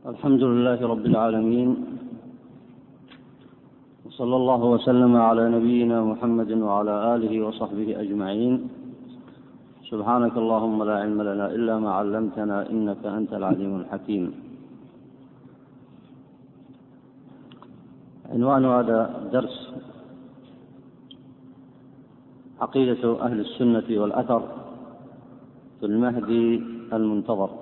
الحمد لله رب العالمين وصلى الله وسلم على نبينا محمد وعلى آله وصحبه أجمعين. سبحانك اللهم لا علم لنا إلا ما علمتنا إنك أنت العليم الحكيم. عنوان هذا الدرس عقيدة أهل السنة والأثر في المهدي المنتظر.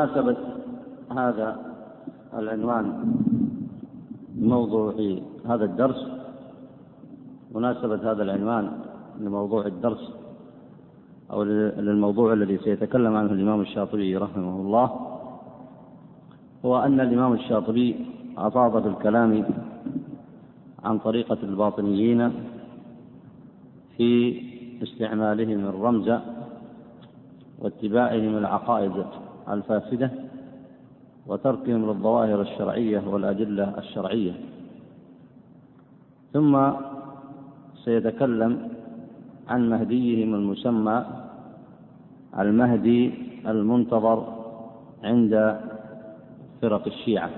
ومناسبة هذا العنوان لموضوع هذا الدرس مناسبة هذا العنوان لموضوع الدرس أو للموضوع الذي سيتكلم عنه الإمام الشاطبي رحمه الله هو أن الإمام الشاطبي أفاض في الكلام عن طريقة الباطنيين في استعمالهم الرمز واتباعهم العقائد. الفاسدة وتركهم للظواهر الشرعية والأدلة الشرعية. ثم سيتكلم عن مهديهم المسمى المهدي المنتظر عند فرق الشيعة.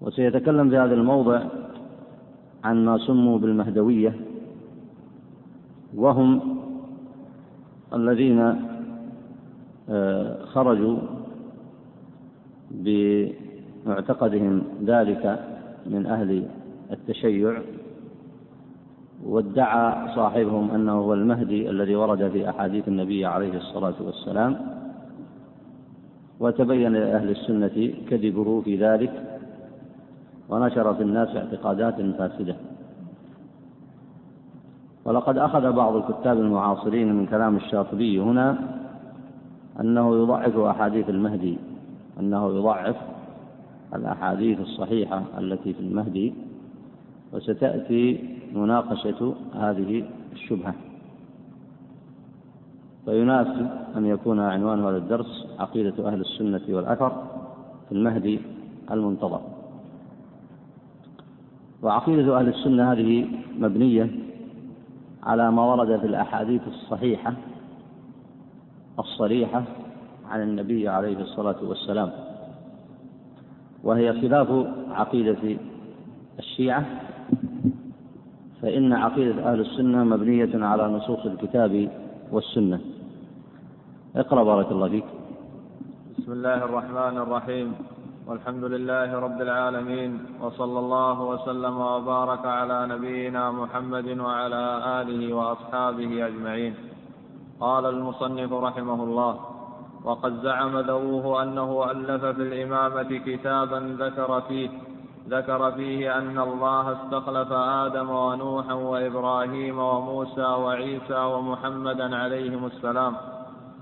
وسيتكلم في هذا الموضع عن ما سموا بالمهدوية وهم الذين آه، خرجوا بمعتقدهم ذلك من أهل التشيع وادعى صاحبهم أنه هو المهدي الذي ورد في أحاديث النبي عليه الصلاة والسلام وتبين لأهل السنة كذبه في ذلك ونشر في الناس اعتقادات فاسدة. ولقد أخذ بعض الكتاب المعاصرين من كلام الشاطبي هنا أنه يضعف أحاديث المهدي أنه يضعف الأحاديث الصحيحة التي في المهدي وستأتي مناقشة هذه الشبهة. فيناسب أن يكون عنوان هذا الدرس عقيدة أهل السنة والأثر في المهدي المنتظر. وعقيدة أهل السنة هذه مبنية على ما ورد في الأحاديث الصحيحة الصريحة عن النبي عليه الصلاة والسلام وهي خلاف عقيدة الشيعة فإن عقيدة أهل السنة مبنية على نصوص الكتاب والسنة. اقرأ بارك الله فيك. بسم الله الرحمن الرحيم. والحمد لله رب العالمين وصلى الله وسلم وبارك على نبينا محمد وعلى آله وأصحابه أجمعين. قال المصنف رحمه الله وقد زعم ذووه أنه ألف في الإمامة كتابا ذكر فيه ذكر فيه أن الله استخلف آدم ونوحا وإبراهيم وموسى وعيسى ومحمدا عليهم السلام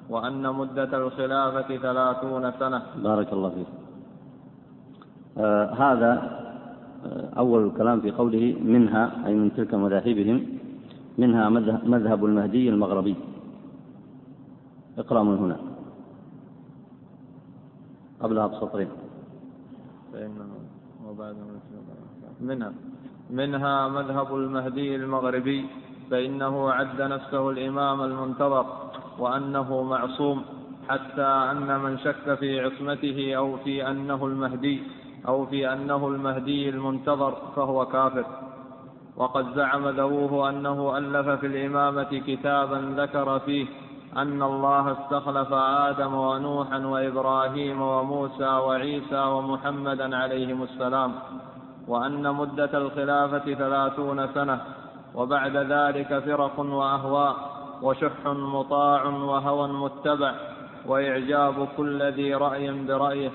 وأن مدة الخلافة ثلاثون سنة. بارك الله فيك. آه هذا آه أول الكلام في قوله منها أي من تلك مذاهبهم منها مذهب المهدي المغربي. اقرأ من هنا. قبلها بسطرين. منها منها مذهب المهدي المغربي فإنه عد نفسه الإمام المنتظر وأنه معصوم حتى أن من شك في عصمته أو في أنه المهدي. أو في أنه المهدي المنتظر فهو كافر. وقد زعم ذووه أنه ألف في الإمامة كتابا ذكر فيه أن الله استخلف آدم ونوحا وإبراهيم وموسى وعيسى ومحمدا عليهم السلام وأن مدة الخلافة ثلاثون سنة وبعد ذلك فرق وأهواء وشح مطاع وهوى متبع وإعجاب كل ذي رأي برأيه.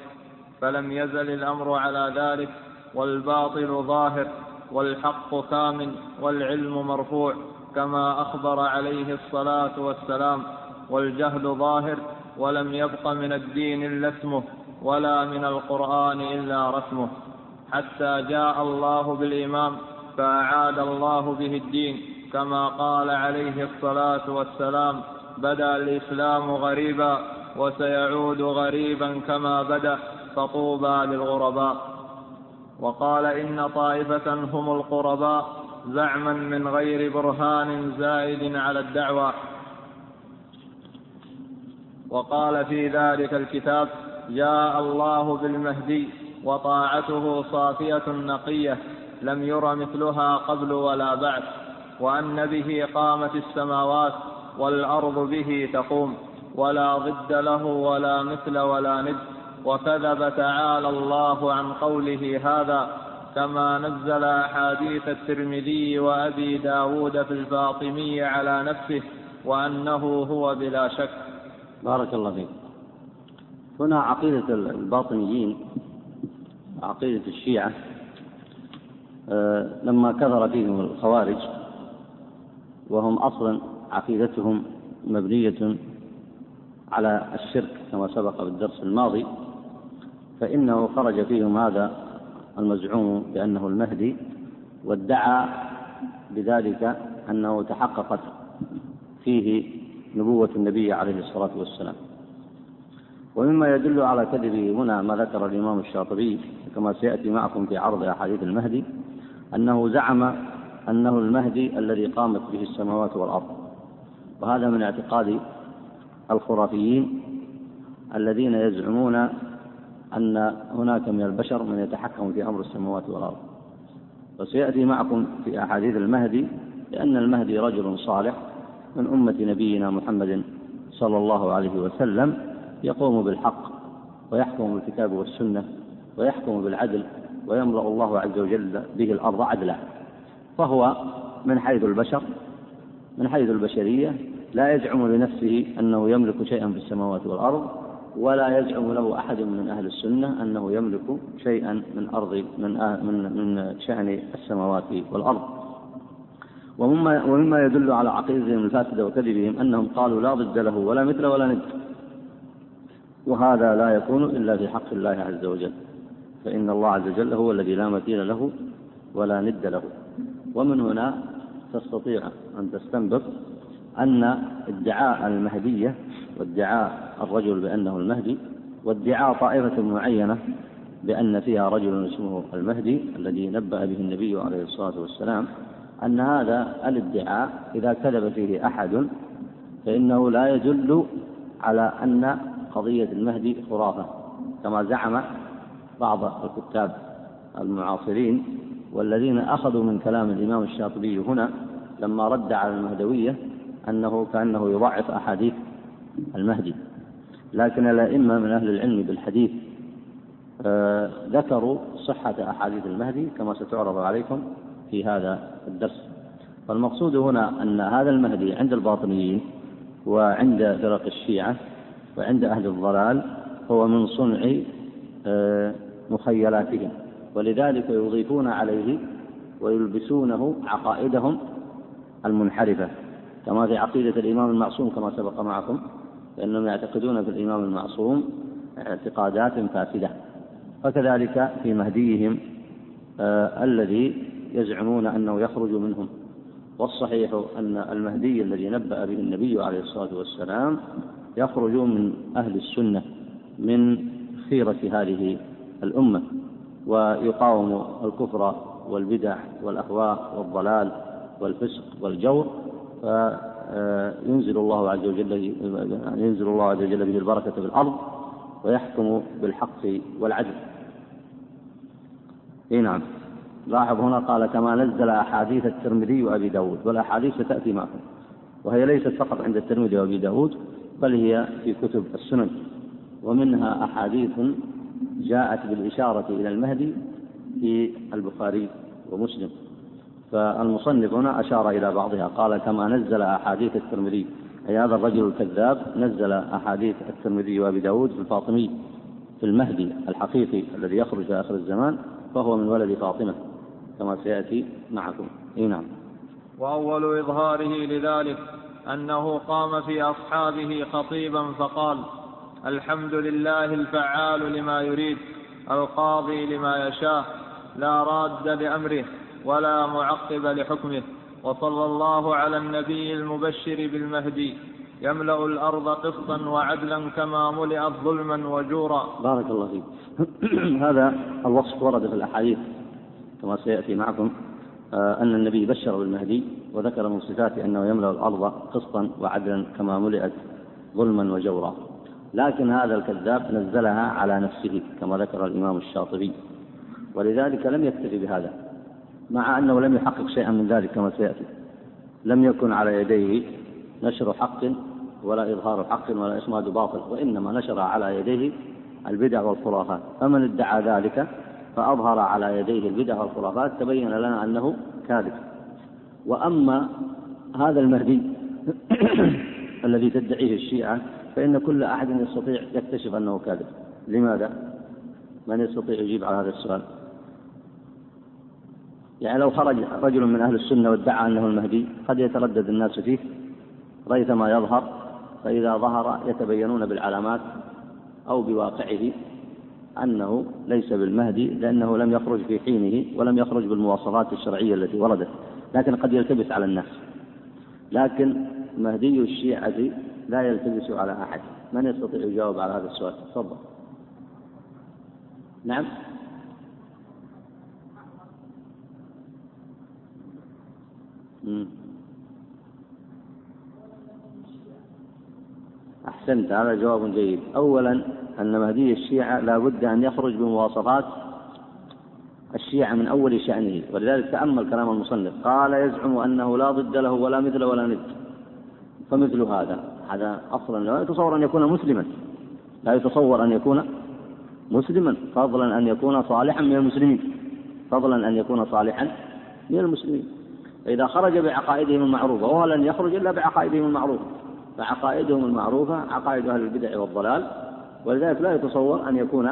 فلم يزل الأمر على ذلك والباطل ظاهر والحق كامن والعلم مرفوع كما أخبر عليه الصلاة والسلام. والجهل ظاهر ولم يبق من الدين إلا اسمه ولا من القرآن إلا رسمه. حتى جاء الله بالإمام فأعاد الله به الدين كما قال عليه الصلاة والسلام بدا الإسلام غريبا وسيعود غريبا كما بدا. فطوبى للغرباء. وقال إن طائفة هم القرباء زعما من غير برهان زائد على الدعوى وقال في ذلك الكتاب جاء الله بالمهدي وطاعته صافية نقية لم ير مثلها قبل ولا بعد وأن به قامت السماوات والأرض به تقوم ولا ضد له ولا مثل ولا ند. وكذب تعالى الله عن قوله هذا كما نزل أحاديث الترمذي وأبي داود في الفاطمي على نفسه وأنه هو بلا شك. بارك الله فيك. هنا عقيدة الباطنيين عقيدة الشيعة آه، لما كثر فيهم الخوارج وهم أصلا عقيدتهم مبنية على الشرك كما سبق في الدرس الماضي. فإنه خرج فيهم هذا المزعوم بأنه المهدي وادعى بذلك أنه تحققت فيه نبوة النبي عليه الصلاة والسلام. ومما يدل على كذبه هنا ما ذكر الإمام الشاطبي كما سيأتي معكم في عرض أحاديث المهدي أنه زعم أنه المهدي الذي قامت به السماوات والأرض. وهذا من اعتقاد الخرافيين الذين يزعمون أن هناك من البشر من يتحكم في أمر السماوات والأرض. وسيأتي معكم في أحاديث المهدي لأن المهدي رجل صالح من أمة نبينا محمد صلى الله عليه وسلم يقوم بالحق ويحكم بالكتاب والسنة ويحكم بالعدل ويملأ الله عز وجل به الأرض عدلا. فهو من حيث البشر من حيث البشرية لا يزعم لنفسه أنه يملك شيئا في السماوات والأرض ولا يزعم له أحد من أهل السنة أنه يملك شيئا من أرض من آه من من شأن السماوات والأرض. ومما ومما يدل على عقيدتهم الفاسدة وكذبهم أنهم قالوا لا ضد له ولا مثل ولا ند. وهذا لا يكون إلا في حق الله عز وجل. فإن الله عز وجل هو الذي لا مثيل له ولا ند له. ومن هنا تستطيع أن تستنبط أن ادعاء المهدية وادعاء الرجل بأنه المهدي وادعاء طائفة معينة بأن فيها رجل اسمه المهدي الذي نبأ به النبي عليه الصلاة والسلام أن هذا الادعاء إذا كذب فيه أحد فإنه لا يدل على أن قضية المهدي خرافة كما زعم بعض الكتاب المعاصرين والذين أخذوا من كلام الإمام الشاطبي هنا لما رد على المهدوية أنه كأنه يضعف أحاديث المهدي. لكن الأئمة من أهل العلم بالحديث آه، ذكروا صحة أحاديث المهدي كما ستعرض عليكم في هذا الدرس. فالمقصود هنا أن هذا المهدي عند الباطنيين وعند فرق الشيعة وعند أهل الضلال هو من صنع آه، مخيلاتهم. ولذلك يضيفون عليه ويلبسونه عقائدهم المنحرفة كما في عقيدة الإمام المعصوم كما سبق معكم. فإنهم يعتقدون في الإمام المعصوم اعتقادات فاسدة. وكذلك في مهديهم آه الذي يزعمون أنه يخرج منهم. والصحيح أن المهدي الذي نبأ به النبي عليه الصلاة والسلام يخرج من أهل السنة من خيرة هذه الأمة. ويقاوم الكفر والبدع والأهواء والضلال والفسق والجور. فينزل الله عز وجل ينزل الله عز وجل به البركة في الأرض ويحكم بالحق والعدل. إي نعم. لاحظ هنا قال كما نزل أحاديث الترمذي وأبي داود والأحاديث ستأتي معكم وهي ليست فقط عند الترمذي وأبي داود بل هي في كتب السنن ومنها أحاديث جاءت بالإشارة إلى المهدي في البخاري ومسلم فالمصنف هنا أشار إلى بعضها. قال كما نزل أحاديث الترمذي. أي هذا الرجل الكذاب نزل أحاديث الترمذي وأبي داود في الفاطمي في المهدي الحقيقي الذي يخرج في آخر الزمان فهو من ولد فاطمة كما سيأتي معكم. أي نعم. وأول إظهاره لذلك أنه قام في أصحابه خطيبا فقال الحمد لله الفعال لما يريد القاضي لما يشاء لا راد لأمره. ولا معقب لحكمه وصلى الله على النبي المبشر بالمهدي. يملأ الأرض قسطا وعدلا كما ملئت ظلما وجورا. بارك الله فيك. هذا الوصف ورد في الأحاديث كما سيأتي معكم آه، أن النبي بشر بالمهدي وذكر من صفاته أنه يملأ الأرض قسطا وعدلا كما ملئت ظلما وجورا. لكن هذا الكذاب نزلها على نفسه كما ذكر الإمام الشاطبي. ولذلك لم يكتفي بهذا. مع أنه لم يحقق شيئا من ذلك كما سيأتي لم يكن على يديه نشر حق ولا إظهار حق ولا إسناد باطل وإنما نشر على يديه البدع والخرافات فمن ادعى ذلك فأظهر على يديه البدع والخرافات تبين لنا أنه كاذب وأما هذا المهدي الذي تدعيه الشيعة فإن كل أحد يستطيع يكتشف أنه كاذب لماذا؟ من يستطيع يجيب على هذا السؤال؟ يعني لو خرج رجل من أهل السنة وادعى أنه المهدي قد يتردد الناس فيه ريثما يظهر فإذا ظهر يتبينون بالعلامات أو بواقعه أنه ليس بالمهدي لأنه لم يخرج في حينه ولم يخرج بالمواصفات الشرعية التي وردت لكن قد يلتبس على الناس. لكن مهدي الشيعة لا يلتبس على أحد. من يستطيع يجاوب على هذا السؤال؟ تفضل. نعم. أحسنت هذا جواب جيد. أولا أن مهدي الشيعة لا بد أن يخرج بمواصفات الشيعة من أول شأنه ولذلك تأمل كلام المصنف. قال يزعم أنه لا ضد له ولا مثل ولا ند. فمثل هذا هذا أصلا لا يتصور أن يكون مسلما. لا يتصور أن يكون مسلما. فضلا أن يكون صالحا من المسلمين. فضلا أن يكون صالحا من المسلمين. فإذا خرج بعقائدهم المعروفة وهو لن يخرج إلا بعقائدهم المعروفة. فعقائدهم المعروفة عقائد أهل البدع والضلال ولذلك لا يتصور أن يكون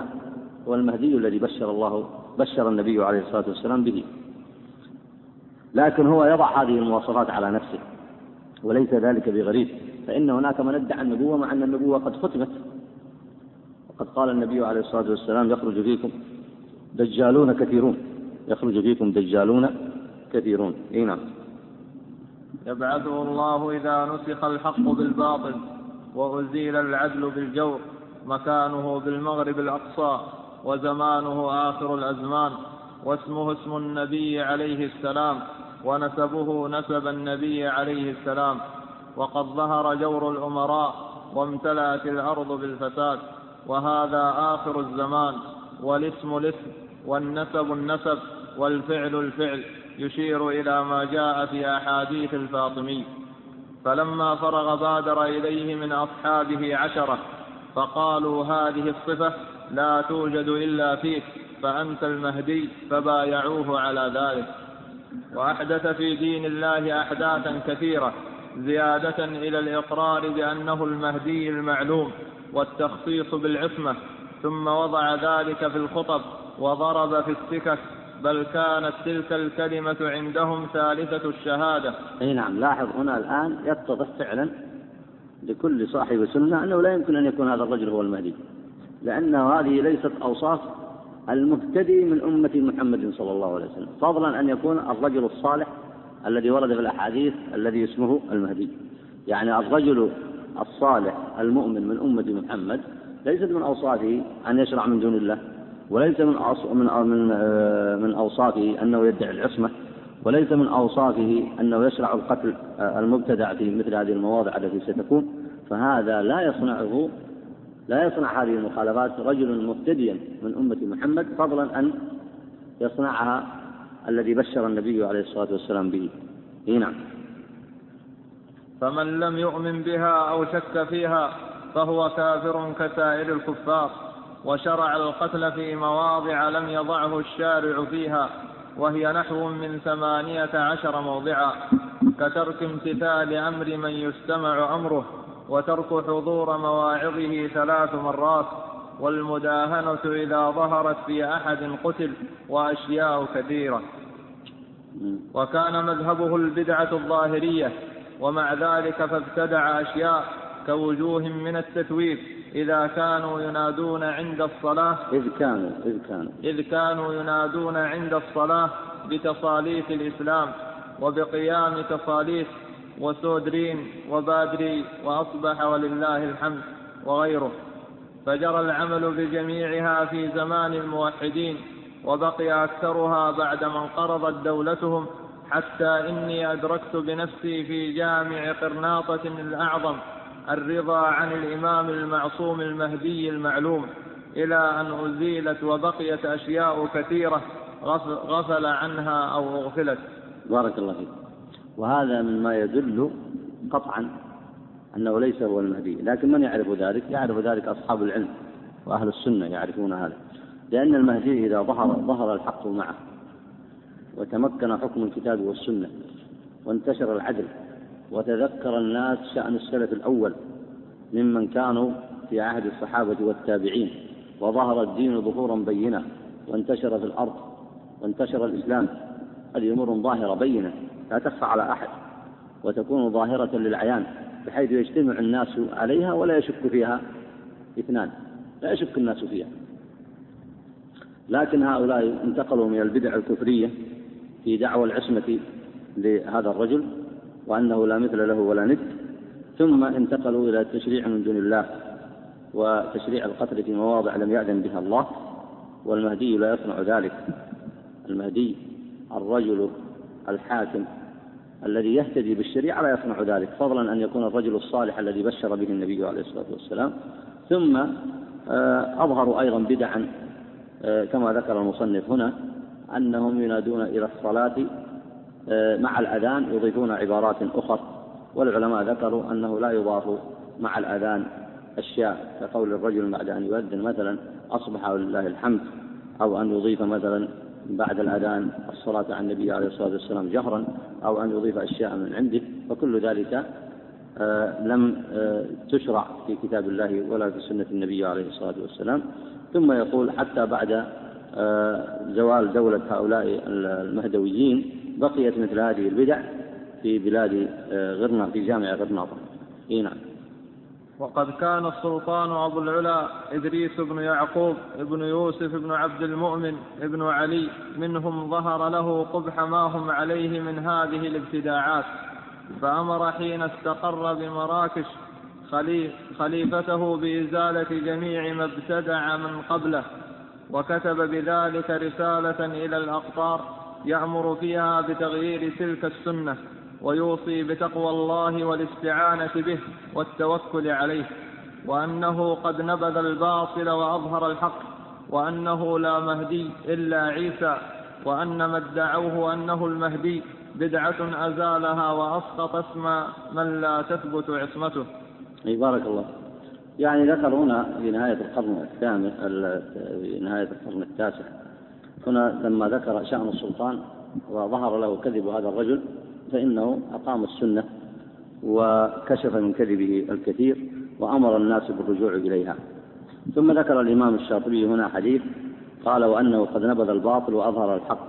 هو المهدي الذي بشر الله بشر النبي عليه الصلاة والسلام به. لكن هو يضع هذه المواصفات على نفسه وليس ذلك بغريب. فإن هناك من ادعى النبوة مع أن النبوة قد ختمت. وقد قال النبي عليه الصلاة والسلام يخرج فيكم دجالون كثيرون. يخرج فيكم دجالون كثيرون. إي نعم. يبعثه الله إذا نسخ الحق بالباطل وأزيل العدل بالجور مكانه بالمغرب الأقصى وزمانه آخر الأزمان. واسمه اسم النبي عليه السلام ونسبه نسب النبي عليه السلام. وقد ظهر جور الأمراء وامتلأت الأرض بالفساد وهذا آخر الزمان والاسم الاسم والنسب النسب والفعل الفعل. يشير إلى ما جاء في أحاديث الفاطمي. فلما فرغ بادر إليه من أصحابه عشرة فقالوا هذه الصفة لا توجد إلا فيك فأنت المهدي فبايعوه على ذلك. وأحدث في دين الله أحداثا كثيرة زيادة إلى الإقرار بأنه المهدي المعلوم والتخصيص بالعصمة ثم وضع ذلك في الخطب وضرب في السكك بل كانت تلك الكلمة عندهم ثالثة الشهادة. أي نعم لاحظ هنا الآن يتضح فعلا لكل صاحب سنة أنه لا يمكن أن يكون هذا الرجل هو المهدي لأن هذه ليست أوصاف المهتدي من أمة محمد صلى الله عليه وسلم فضلا أن يكون الرجل الصالح الذي ورد في الأحاديث الذي اسمه المهدي. يعني الرجل الصالح المؤمن من أمة محمد ليست من أوصافه أن يشرع من دون الله. وليس من من من آه، من أوصافه أنه يدعي العصمة وليس من أوصافه أنه يشرع القتل آه، المبتدع في مثل هذه المواضع التي ستكون فهذا لا يصنعه لا يصنع هذه المخالفات رجل مبتديا من أمة محمد فضلا أن يصنعها الذي بشر النبي عليه الصلاة والسلام به. إي نعم. فمن لم يؤمن بها أو شك فيها فهو كافر كسائر الكفار وشرع القتل في مواضع لم يضعه الشارع فيها وهي نحو من ثمانية عشر موضعا كترك امتثال أمر من يستمع أمره وترك حضور مواعظه ثلاث مرات والمداهنة إذا ظهرت في أحد قتل وأشياء كثيرة. وكان مذهبه البدعة الظاهرية ومع ذلك فابتدع أشياء كوجوه من التثويب إذا كانوا ينادون عند الصلاة إذ كانوا إذ كانوا. إذ كانوا ينادون عند الصلاة بتصاليف الإسلام وبقيام تصاليف وسودرين وبادري وأصبح ولله الحمد وغيره. فجرى العمل بجميعها في زمان الموحدين وبقي أكثرها بعد ما انقرضت دولتهم حتى إني أدركت بنفسي في جامع قرناطة الأعظم الرضا عن الإمام المعصوم المهدي المعلوم إلى أن أزيلت وبقيت أشياء كثيرة غفل عنها أو أغفلت. بارك الله فيك. وهذا مما يدل قطعا أنه ليس هو المهدي لكن من يعرف ذلك؟ يعرف ذلك أصحاب العلم وأهل السنة يعرفون هذا. لأن المهدي إذا ظهر ظهر الحق معه وتمكن حكم الكتاب والسنة وانتشر العدل وتذكر الناس شأن السلف الأول ممن كانوا في عهد الصحابة والتابعين وظهر الدين ظهورا بينا وانتشر في الأرض وانتشر الإسلام. هذه أمور ظاهرة بينة لا تخفى على أحد وتكون ظاهرة للعيان بحيث يجتمع الناس عليها ولا يشك فيها اثنان لا يشك الناس فيها. لكن هؤلاء انتقلوا من البدع الكفرية في دعوى العصمة لهذا الرجل وأنه لا مثل له ولا ند ثم انتقلوا إلى التشريع من دون الله وتشريع القتل في مواضع لم يأذن بها الله والمهدي لا يصنع ذلك. المهدي الرجل الحاكم الذي يهتدي بالشريعة لا يصنع ذلك فضلا أن يكون الرجل الصالح الذي بشر به النبي عليه الصلاة والسلام. ثم آه، أظهروا أيضا بدعا آه، كما ذكر المصنف هنا أنهم ينادون إلى الصلاة مع الأذان يضيفون عبارات أخرى والعلماء ذكروا أنه لا يضاف مع الأذان أشياء كقول الرجل بعد أن يؤذن مثلا أصبح ولله الحمد أو أن يضيف مثلا بعد الأذان الصلاة على النبي عليه الصلاة والسلام جهرا أو أن يضيف أشياء من عنده. فكل ذلك آه، لم آه، تشرع في كتاب الله ولا في سنة النبي عليه الصلاة والسلام. ثم يقول حتى بعد آه، زوال دولة هؤلاء المهدويين بقيت مثل هذه البدع في بلاد غرنا في جامع غرناطة إي نعم. وقد كان السلطان أبو العلا إدريس بن يعقوب بن يوسف بن عبد المؤمن بن علي منهم ظهر له قبح ما هم عليه من هذه الابتداعات فأمر حين استقر بمراكش خليفته بإزالة جميع ما ابتدع من قبله وكتب بذلك رسالة إلى الأقطار يأمر فيها بتغيير تلك السنة ويوصي بتقوى الله والاستعانة به والتوكل عليه وأنه قد نبذ الباطل وأظهر الحق وأنه لا مهدي إلا عيسى وأن ما ادعوه أنه المهدي بدعة أزالها وأسقط اسم من لا تثبت عصمته. أي بارك الله. يعني ذكر هنا في نهاية القرن الثامن في نهاية القرن التاسع هنا لما ذكر شأن السلطان وظهر له كذب هذا الرجل فإنه أقام السنة وكشف من كذبه الكثير وأمر الناس بالرجوع إليها. ثم ذكر الإمام الشاطبي هنا حديث قال وأنه قد نبذ الباطل وأظهر الحق.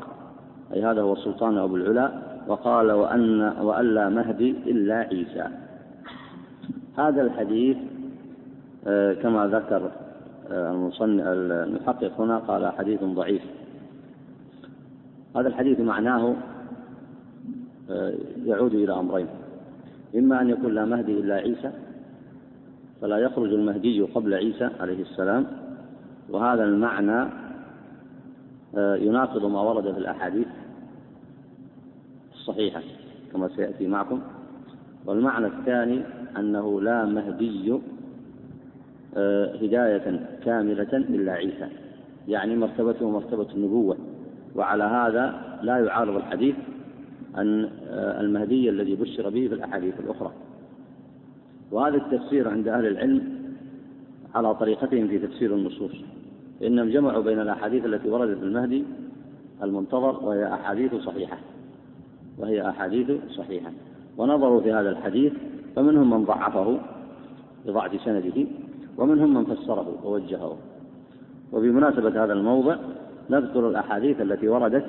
أي هذا هو السلطان أبو العلا وقال وأن وأن لا مهدي إلا عيسى. هذا الحديث آه، كما ذكر آه، المحقق هنا قال حديث ضعيف. هذا الحديث معناه آه، يعود إلى أمرين. إما أن يكون لا مهدي إلا عيسى فلا يخرج المهدي قبل عيسى عليه السلام وهذا المعنى آه، يناقض ما ورد في الأحاديث الصحيحة كما سيأتي معكم. والمعنى الثاني أنه لا مهدي آه، هداية كاملة إلا عيسى يعني مرتبته مرتبة النبوة. وعلى هذا لا يعارض الحديث أن آه، المهدي الذي بشر به في الأحاديث الأخرى. وهذا التفسير عند أهل العلم على طريقتهم في تفسير النصوص. إنهم جمعوا بين الأحاديث التي وردت في المهدي المنتظر وهي أحاديث صحيحة. وهي أحاديث صحيحة. ونظروا في هذا الحديث فمنهم من ضعفه بضعف سنده ومنهم من فسره ووجهه. وبمناسبة هذا الموضع نذكر الأحاديث التي وردت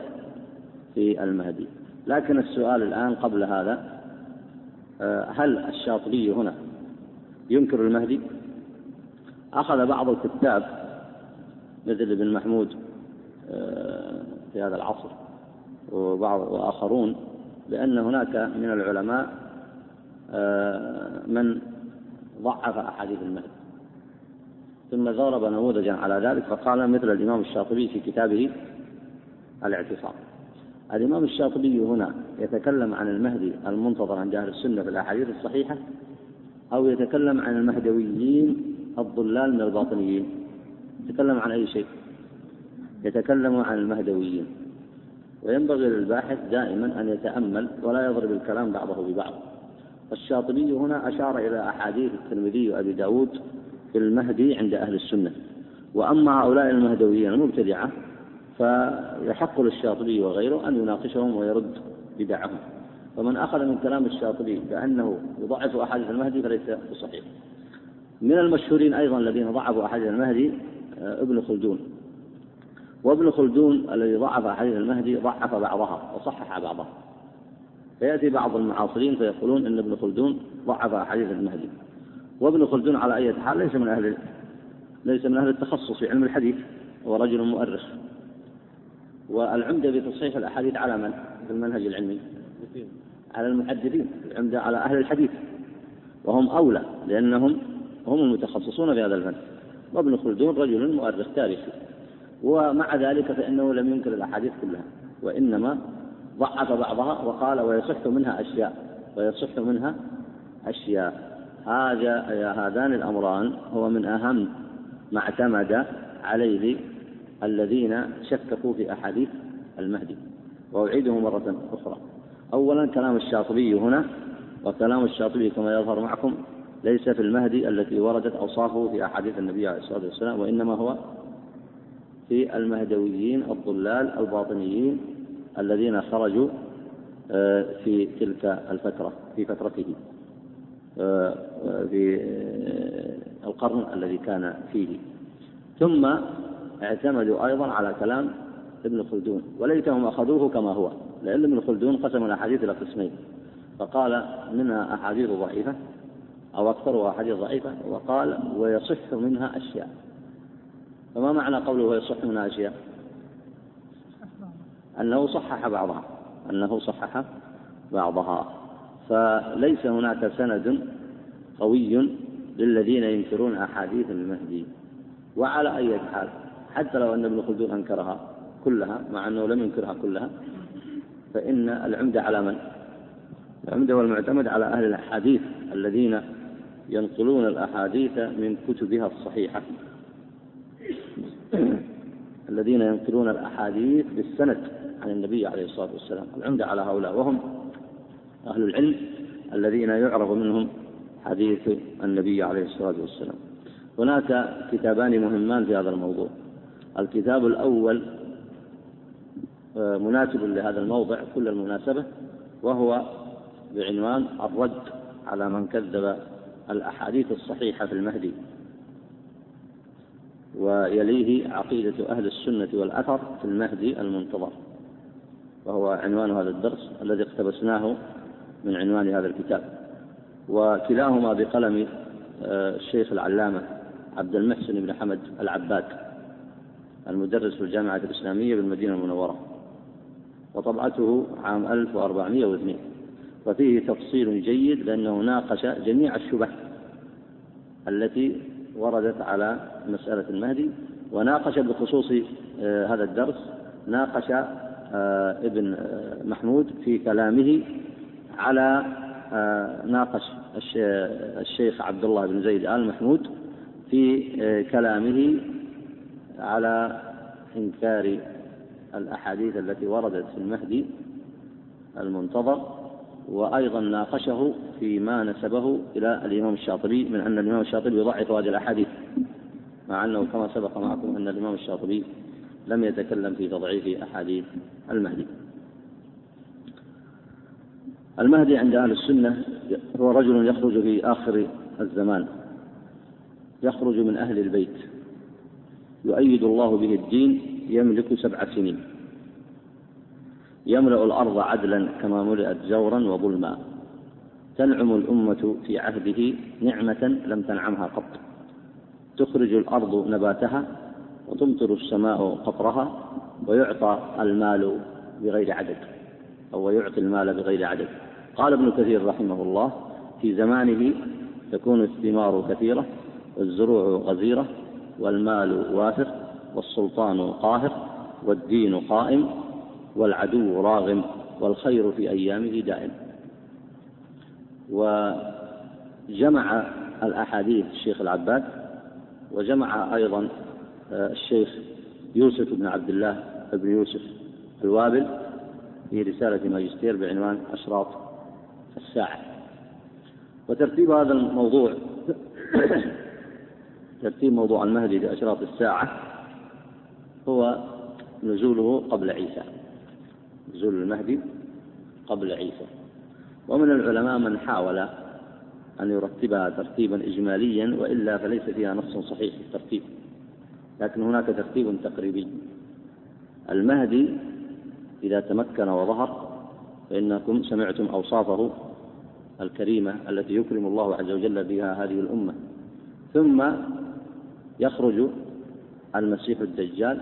في المهدي. لكن السؤال الآن قبل هذا آه، هل الشاطبي هنا ينكر المهدي؟ أخذ بعض الكتاب مثل ابن محمود آه، في هذا العصر وبعض وآخرون بأن هناك من العلماء آه، من ضعف أحاديث المهدي. ثم ضرب نموذجا على ذلك فقال مثل الإمام الشاطبي في كتابه الاعتصام. الإمام الشاطبي هنا يتكلم عن المهدي المنتظر عند أهل السنة في الأحاديث الصحيحة أو يتكلم عن المهدويين الضلال من الباطنيين. يتكلم عن أي شيء؟ يتكلم عن المهدويين. وينبغي للباحث دائما أن يتأمل ولا يضرب الكلام بعضه ببعض. الشاطبي هنا أشار إلى أحاديث الترمذي وأبي داود المهدي عند أهل السنة. وأما هؤلاء المهدويين المبتدعة فيحق للشاطبي وغيره أن يناقشهم ويرد بدعهم. فمن أخذ من كلام الشاطبي بأنه يضعف أحاديث المهدي فليس بصحيح. من المشهورين أيضا الذين ضعفوا أحاديث المهدي آه، ابن خلدون. وابن خلدون الذي ضعف أحاديث المهدي ضعف بعضها وصحح بعضها. فيأتي بعض المعاصرين فيقولون أن ابن خلدون ضعف أحاديث المهدي. وابن خلدون على أي حال ليس من أهل ليس من أهل التخصص في علم الحديث هو رجل مؤرخ. والعمدة بتصحيح الأحاديث على من؟ في المنهج العلمي. على المحدثين العمدة على أهل الحديث. وهم أولى لأنهم هم المتخصصون في هذا الفن. وابن خلدون رجل مؤرخ تاريخي. ومع ذلك فإنه لم ينكر الأحاديث كلها. وإنما ضعف بعضها وقال ويصح منها أشياء ويصح منها أشياء. هذا هذان الأمران هو من أهم ما اعتمد عليه الذين شككوا في أحاديث المهدي. وأعيده مرة أخرى. أولا كلام الشاطبي هنا وكلام الشاطبي كما يظهر معكم ليس في المهدي التي وردت أوصافه في أحاديث النبي عليه الصلاة والسلام وإنما هو في المهدويين الضلال الباطنيين الذين خرجوا آه، في تلك الفترة في فترته. في القرن الذي كان فيه. ثم اعتمدوا أيضا على كلام ابن خلدون وليتهم أخذوه كما هو لأن ابن خلدون قسم الأحاديث إلى قسمين. فقال منها أحاديث ضعيفة أو أكثرها أحاديث ضعيفة وقال ويصح منها أشياء. فما معنى قوله ويصح منها أشياء؟ أنه صحح بعضها أنه صحح بعضها. فليس هناك سند قوي للذين ينكرون أحاديث المهدي. وعلى أي حال حتى لو أن ابن خلدون أنكرها كلها مع أنه لم ينكرها كلها فإن العمدة على من؟ العمدة والمعتمد على أهل الأحاديث الذين ينقلون الأحاديث من كتبها الصحيحة. الذين ينقلون الأحاديث بالسند عن النبي عليه الصلاة والسلام. العمدة على هؤلاء. وهم أهل العلم الذين يعرف منهم حديث النبي عليه الصلاة والسلام. هناك كتابان مهمان في هذا الموضوع. الكتاب الأول آه، مناسب لهذا الموضع كل المناسبة وهو بعنوان الرد على من كذب الأحاديث الصحيحة في المهدي. ويليه عقيدة أهل السنة والأثر في المهدي المنتظر. وهو عنوان هذا الدرس الذي اقتبسناه من عنوان هذا الكتاب. وكلاهما بقلم آه، الشيخ العلامة عبد المحسن بن حمد العباد المدرس في الجامعة الإسلامية بالمدينة المنورة. وطبعته عام 1402 وفيه تفصيل جيد لأنه ناقش جميع الشبه التي وردت على مسألة المهدي وناقش بخصوص آه، هذا الدرس ناقش آه، ابن محمود في كلامه على ناقش الشيخ عبد الله بن زيد آل محمود في كلامه على إنكار الأحاديث التي وردت في المهدي المنتظر وأيضا ناقشه فيما نسبه إلى الإمام الشاطبي من أن الإمام الشاطبي يضعف هذه الأحاديث مع أنه كما سبق معكم أن الإمام الشاطبي لم يتكلم في تضعيف أحاديث المهدي. المهدي عند أهل السنة هو رجل يخرج في آخر الزمان يخرج من أهل البيت يؤيد الله به الدين يملك سبع سنين يملأ الأرض عدلا كما ملئت جورا وظلما تنعم الأمة في عهده نعمة لم تنعمها قط تخرج الأرض نباتها وتمطر السماء قطرها ويعطى المال بغير عدد أو يعطي المال بغير عدد. قال ابن كثير رحمه الله في زمانه تكون الثمار كثيرة والزروع غزيرة والمال وافر والسلطان قاهر والدين قائم والعدو راغم والخير في أيامه دائم. وجمع الأحاديث الشيخ العباد وجمع أيضا آه، الشيخ يوسف بن عبد الله بن يوسف الوابل في رسالة ماجستير بعنوان أشراط الساعة. وترتيب هذا الموضوع ترتيب موضوع المهدي في أشراط الساعة هو نزوله قبل عيسى. نزول المهدي قبل عيسى. ومن العلماء من حاول أن يرتبها ترتيبا إجماليا وإلا فليس فيها نص صحيح في الترتيب. لكن هناك ترتيب تقريبي. المهدي إذا تمكن وظهر فإنكم سمعتم أوصافه الكريمة التي يكرم الله عز وجل بها هذه الأمة. ثم يخرج المسيح الدجال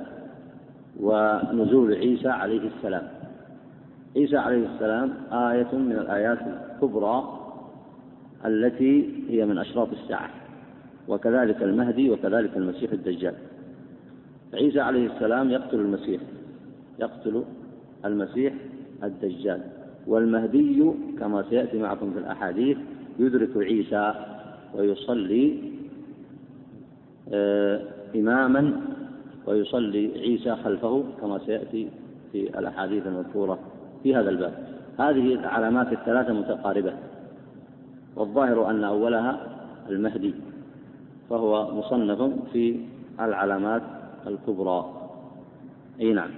ونزول عيسى عليه السلام. عيسى عليه السلام آية من الآيات الكبرى التي هي من أشراط الساعة وكذلك المهدي وكذلك المسيح الدجال. عيسى عليه السلام يقتل المسيح يقتل المسيح الدجال. والمهدي كما سيأتي معكم في الأحاديث يدرك عيسى ويصلي آه، إماما ويصلي عيسى خلفه كما سيأتي في الأحاديث المذكورة في هذا الباب. هذه العلامات الثلاثة متقاربة. والظاهر أن أولها المهدي فهو مصنف في العلامات الكبرى. أي نعم.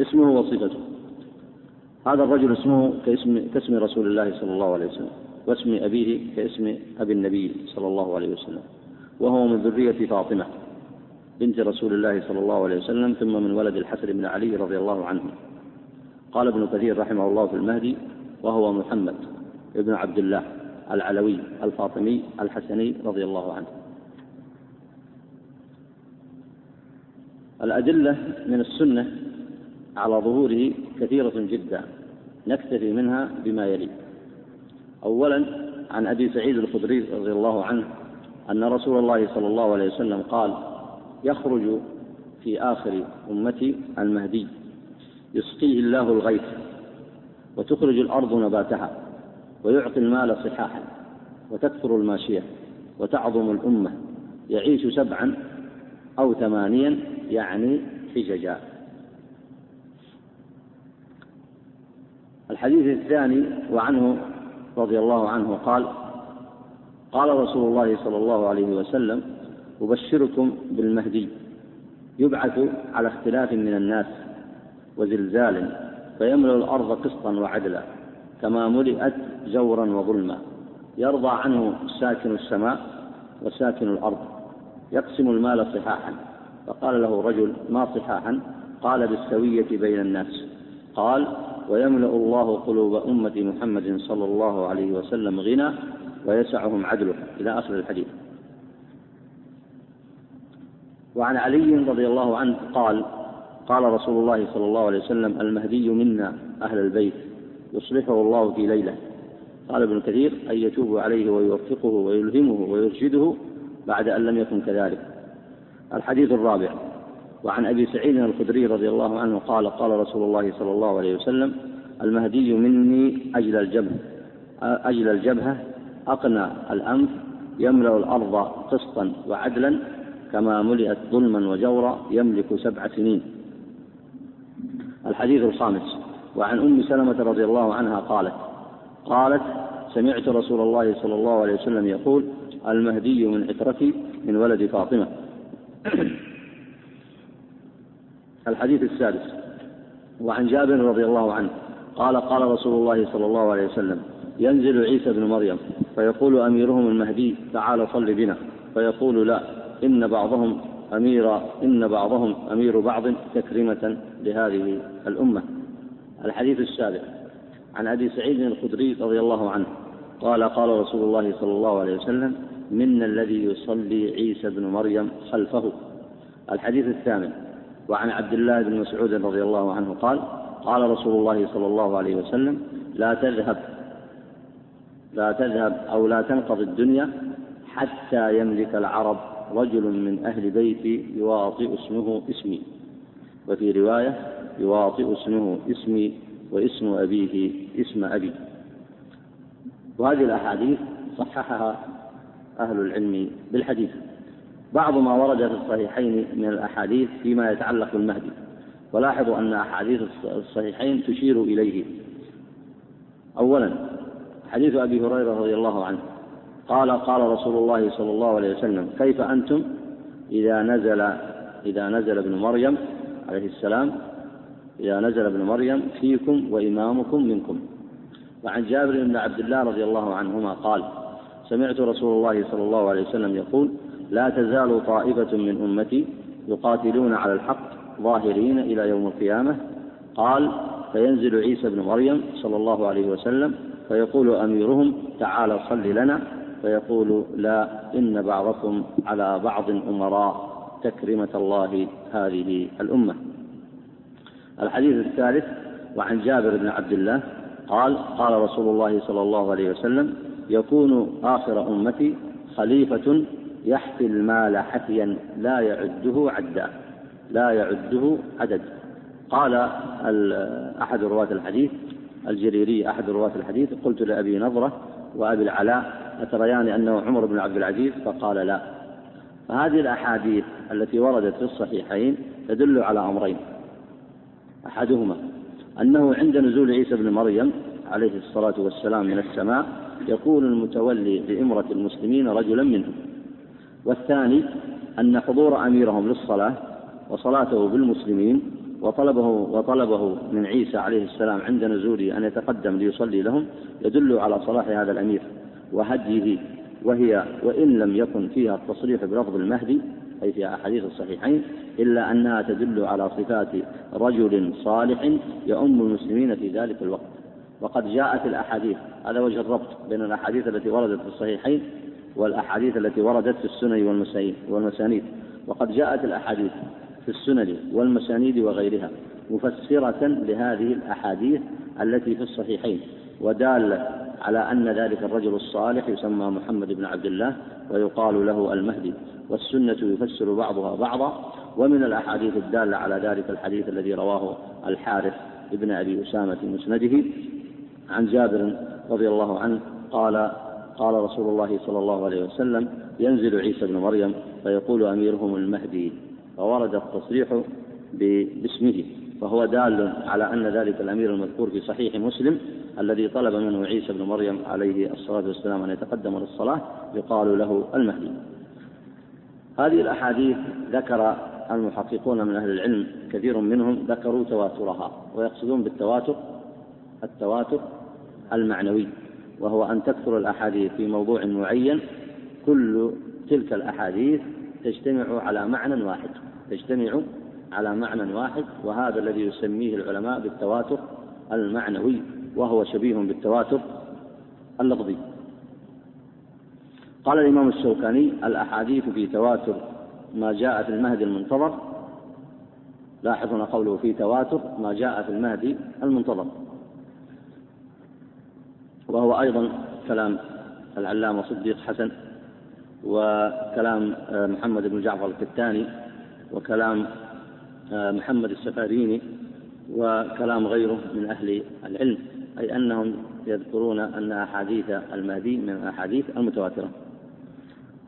اسمه وصفته. هذا الرجل اسمه كاسم كاسم رسول الله صلى الله عليه وسلم واسم أبيه كاسم أبي النبي صلى الله عليه وسلم وهو من ذرية فاطمة بنت رسول الله صلى الله عليه وسلم ثم من ولد الحسن بن علي رضي الله عنه. قال ابن كثير رحمه الله في المهدي وهو محمد ابن عبد الله العلوي الفاطمي الحسني رضي الله عنه. الأدلة من السنة على ظهوره كثيرة جدا نكتفي منها بما يلي أولا عن أبي سعيد الخدري رضي الله عنه أن رسول الله صلى الله عليه وسلم قال يخرج في آخر أمتي المهدي يسقيه الله الغيث وتخرج الأرض نباتها ويعطي المال صحاحا وتكثر الماشية وتعظم الأمة يعيش سبعا أو ثمانيا يعني حججا. الحديث الثاني وعنه رضي الله عنه قال قال رسول الله صلى الله عليه وسلم أبشركم بالمهدي. يبعث على اختلاف من الناس وزلزال فيملأ الأرض قسطا وعدلا كما ملئت جورا وظلما. يرضى عنه ساكن السماء وساكن الأرض يقسم المال صحاحا. فقال له رجل ما صحاحا؟ قال بالسوية بين الناس. قال ويملأ الله قلوب أمة محمد صلى الله عليه وسلم غنى ويسعهم عدله. إلى آخر الحديث. وعن علي رضي الله عنه قال قال رسول الله صلى الله عليه وسلم المهدي منا أهل البيت يصلحه الله في ليلة. قال ابن كثير أن يتوب عليه ويوفقه ويلهمه ويرشده بعد أن لم يكن كذلك. الحديث الرابع. وعن أبي سعيد الخدري رضي الله عنه قال قال رسول الله صلى الله عليه وسلم المهدي مني أجل الجبهة أجل الجبهة أقنى الأنف يملأ الأرض قسطا وعدلا كما ملئت ظلما وجورا يملك سبع سنين. الحديث الخامس. وعن أم سلمة رضي الله عنها قالت قالت سمعت رسول الله صلى الله عليه وسلم يقول المهدي من عترتي من ولد فاطمة. الحديث السادس. وعن جابر رضي الله عنه قال قال رسول الله صلى الله عليه وسلم ينزل عيسى بن مريم. فيقول أميرهم المهدي تعال صل بنا. فيقول لا إن بعضهم أمير إن بعضهم أمير بعض تكريمة لهذه الأمة. الحديث السابع عن أبي سعيد الخدري رضي الله عنه قال قال رسول الله صلى الله عليه وسلم منا الذي يصلي عيسى بن مريم خلفه. الحديث الثامن وعن عبد الله بن مسعود رضي الله عنه قال قال رسول الله صلى الله عليه وسلم لا تذهب لا تذهب أو لا تنقضي الدنيا حتى يملك العرب رجل من أهل بيتي يواطئ اسمه اسمي. وفي رواية يواطئ اسمه اسمي واسم أبيه اسم أبي. وهذه الأحاديث صححها أهل العلم بالحديث. بعض ما ورد في الصحيحين من الأحاديث فيما يتعلق بالمهدي. ولاحظوا أن أحاديث الصحيحين تشير إليه. أولا حديث أبي هريرة رضي الله عنه. قال قال رسول الله صلى الله عليه وسلم كيف أنتم إذا نزل إذا نزل ابن مريم عليه السلام إذا نزل ابن مريم فيكم وإمامكم منكم. وعن جابر بن عبد الله رضي الله عنهما قال سمعت رسول الله صلى الله عليه وسلم يقول لا تزال طائفة من أمتي يقاتلون على الحق ظاهرين إلى يوم القيامة. قال فينزل عيسى بن مريم صلى الله عليه وسلم فيقول أميرهم تعال صل لنا. فيقول لا إن بعضكم على بعض أمراء تكرمة الله هذه الأمة. الحديث الثالث وعن جابر بن عبد الله قال قال رسول الله صلى الله عليه وسلم يكون آخر أمتي خليفة يحفي المال حفيا لا يعده عدا لا يعده عدد. قال أحد رواة الحديث الجريري أحد رواة الحديث قلت لأبي نظرة وأبي العلاء أتريان أنه عمر بن عبد العزيز؟ فقال لا. فهذه الأحاديث التي وردت في الصحيحين تدل على أمرين. أحدهما أنه عند نزول عيسى بن مريم عليه الصلاة والسلام من السماء يكون المتولي لإمرة المسلمين رجلا منهم والثاني أن حضور أميرهم للصلاة وصلاته بالمسلمين وطلبه وطلبه من عيسى عليه السلام عند نزوله أن يتقدم ليصلي لهم يدل على صلاح هذا الأمير وهديه وهي وإن لم يكن فيها التصريح بلفظ المهدي أي في أحاديث الصحيحين إلا أنها تدل على صفات رجل صالح يؤم المسلمين في ذلك الوقت. وقد جاءت الأحاديث هذا وجه الربط بين الأحاديث التي وردت في الصحيحين والأحاديث التي وردت في السنن والمسانيد. وقد جاءت الأحاديث في السنن والمسانيد وغيرها مفسرة لهذه الأحاديث التي في الصحيحين ودالة على أن ذلك الرجل الصالح يسمى محمد بن عبد الله ويقال له المهدي. والسنة يفسر بعضها بعضا ومن الأحاديث الدالة على ذلك الحديث الذي رواه الحارث ابن أبي أسامة في مسنده عن جابر رضي الله عنه قال قال رسول الله صلى الله عليه وسلم ينزل عيسى بن مريم فيقول أميرهم المهدي. فورد التصريح باسمه فهو دال على أن ذلك الأمير المذكور في صحيح مسلم الذي طلب منه عيسى بن مريم عليه الصلاة والسلام أن يتقدم للصلاة يقال له المهدي. هذه الأحاديث ذكر المحققون من أهل العلم كثير منهم ذكروا تواترها ويقصدون بالتواتر التواتر المعنوي. وهو أن تكثر الأحاديث في موضوع معين كل تلك الأحاديث تجتمع على معنى واحد تجتمع على معنى واحد وهذا الذي يسميه العلماء بالتواتر المعنوي وهو شبيه بالتواتر اللفظي. قال الإمام الشوكاني الأحاديث في تواتر ما جاء في المهدي المنتظر. لاحظنا قوله في تواتر ما جاء في المهدي المنتظر. وهو أيضا كلام العلامة صديق حسن وكلام آه، محمد بن جعفر الكتاني وكلام آه، محمد السفاريني وكلام غيره من أهل العلم أي أنهم يذكرون أن أحاديث المهدي من الأحاديث المتواترة.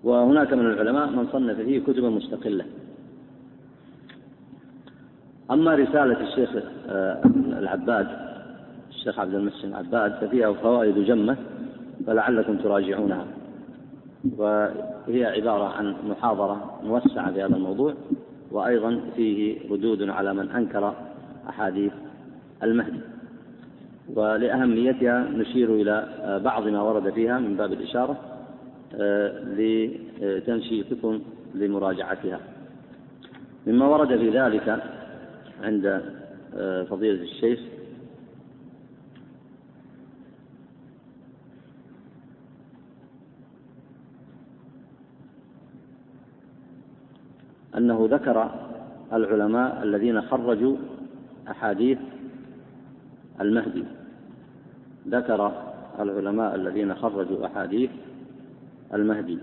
وهناك من العلماء من صنف فيه كتبا مستقلة. أما رسالة الشيخ آه، العباد الشيخ عبد المحسن العباد ففيها فوائد جمة فلعلكم تراجعونها. وهي عبارة عن محاضرة موسعة في هذا الموضوع وأيضا فيه ردود على من أنكر أحاديث المهدي. ولأهميتها نشير إلى بعض ما ورد فيها من باب الإشارة آه، لتنشيطكم لمراجعتها. مما ورد في ذلك عند آه، فضيلة الشيخ أنه ذكر العلماء الذين خرجوا أحاديث المهدي. ذكر العلماء الذين خرجوا أحاديث المهدي.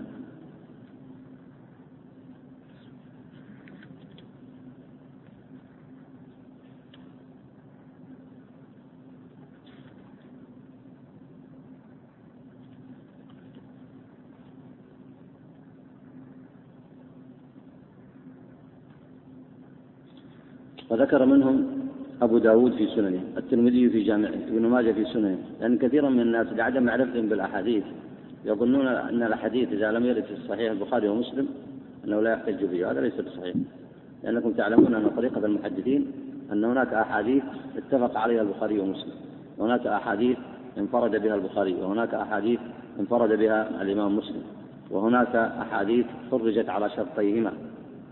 وذكر منهم أبو داود في سننه الترمذي في جامعه ابن ماجه في سننه لأن كثيرا من الناس لعدم معرفتهم بالأحاديث يظنون أن الأحاديث إذا لم يرد في صحيح البخاري ومسلم أنه لا يحتج به هذا ليس بصحيح. لأنكم تعلمون أن طريقة المحدثين أن هناك أحاديث اتفق عليها البخاري ومسلم وهناك أحاديث انفرد بها البخاري وهناك أحاديث انفرد بها الإمام مسلم وهناك أحاديث خرجت على شرطيهما.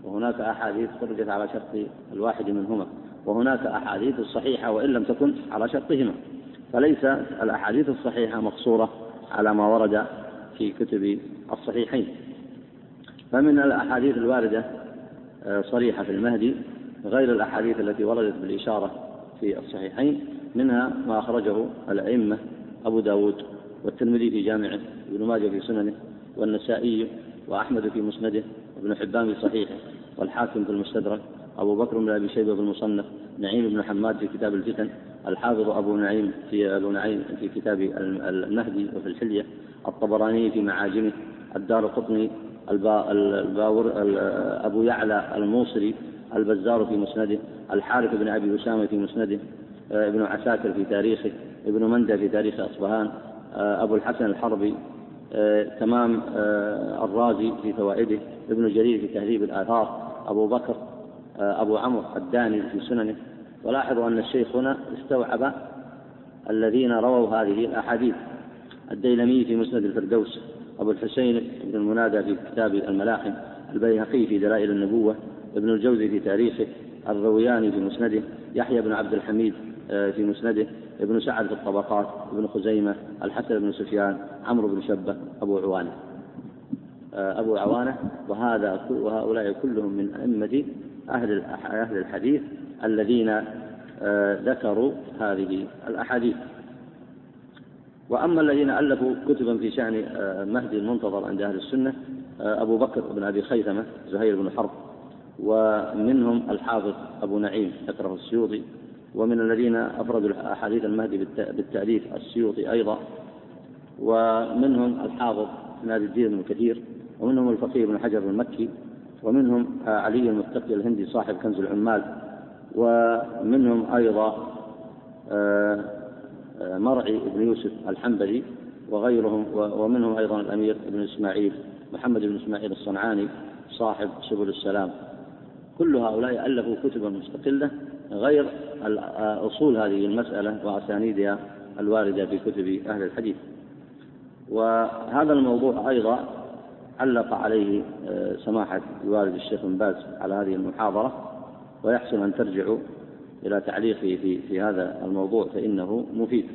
وهناك أحاديث خرجت على شرط الواحد منهما وهناك أحاديث صحيحة وإن لم تكن على شرطهما. فليس الأحاديث الصحيحة مقصورة على ما ورد في كتب الصحيحين. فمن الأحاديث الواردة آه، صريحة في المهدي غير الأحاديث التي وردت بالإشارة في الصحيحين منها ما أخرجه الأئمة أبو داود والترمذي في جامعه ابن ماجه في سننه والنسائي وأحمد في مسنده وابن حبان في صحيحه. والحاكم في المستدرك أبو بكر بن أبي شيبة في المصنف نعيم بن حماد في كتاب الفتن الحافظ أبو نعيم في أبو نعيم في كتاب المهدي وفي الحلية الطبراني في معاجمه الدار قطني الباور أبو يعلى الموصلي البزار في مسنده الحارث بن أبي أسامة في مسنده ابن عساكر في تاريخه ابن مندى في تاريخ أصبهان أبو الحسن الحربي تمام الرازي في فوائده ابن جرير في تهذيب الآثار أبو بكر أبو عمرو الداني في سننه. ولاحظوا أن الشيخ هنا استوعب الذين رووا هذه الأحاديث. الديلمي في مسند الفردوس أبو الحسين بن المنادى في كتاب الملاحم البيهقي في دلائل النبوة ابن الجوزي في تاريخه الروياني في مسنده يحيى بن عبد الحميد آه، في مسنده ابن سعد في الطبقات ابن خزيمة الحسن بن سفيان عمرو بن شبة أبو عوانة. آه، أبو عوانة وهذا وهؤلاء كلهم من أئمة أهل أهل الحديث الذين آه، ذكروا هذه الأحاديث. وأما الذين ألفوا كتبا في شأن آه، مهدي المنتظر عند أهل السنة آه، أبو بكر بن أبي خيثمة زهير بن حرب ومنهم الحافظ أبو نعيم ذكره السيوطي ومن الذين أفردوا أحاديث المهدي بالتأليف السيوطي أيضا ومنهم الحافظ نادي الدين بن كثير ومنهم الفقيه بن حجر المكي ومنهم علي المتقي الهندي صاحب كنز العمال ومنهم أيضا آه، آه، مرعي بن يوسف الحنبلي وغيرهم ومنهم أيضا الأمير بن إسماعيل محمد بن إسماعيل الصنعاني صاحب سبل السلام. كل هؤلاء ألفوا كتبا مستقلة غير آه، أصول هذه المسألة وأسانيدها الواردة في كتب أهل الحديث. وهذا الموضوع أيضا علق عليه سماحة الوالد الشيخ بن باز على هذه المحاضرة ويحسن أن ترجعوا إلى تعليقه في, في هذا الموضوع فإنه مفيد.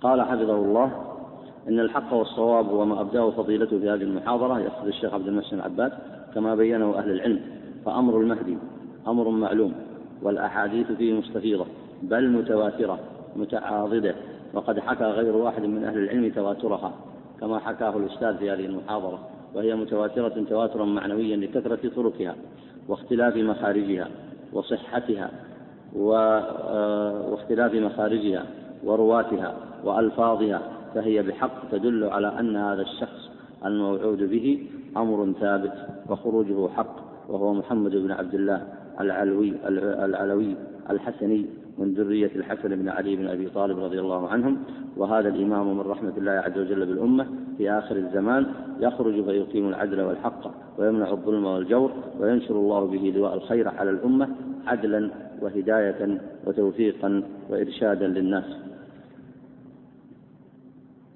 قال حفظه الله إن الحق والصواب وما أبداه فضيلته في هذه المحاضرة يقصد الشيخ عبد المحسن العباد كما بينه أهل العلم فأمر المهدي أمر معلوم والأحاديث فيه مستفيضة بل متواترة متعاضدة وقد حكى غير واحد من أهل العلم تواترها كما حكاه الأستاذ في هذه المحاضرة وهي متواترة تواترا معنويا لكثرة طرقها واختلاف مخارجها وصحتها آه، واختلاف مخارجها ورواتها وألفاظها فهي بحق تدل على أن هذا الشخص الموعود به أمر ثابت وخروجه حق وهو محمد بن عبد الله العلوي العلوي الحسني من ذرية الحسن بن علي بن أبي طالب رضي الله عنهم. وهذا الإمام من رحمة الله عز وجل بالأمة في آخر الزمان يخرج فيقيم العدل والحق ويمنع الظلم والجور وينشر الله به لواء الخير على الأمة عدلا وهداية وتوفيقا وإرشادا للناس.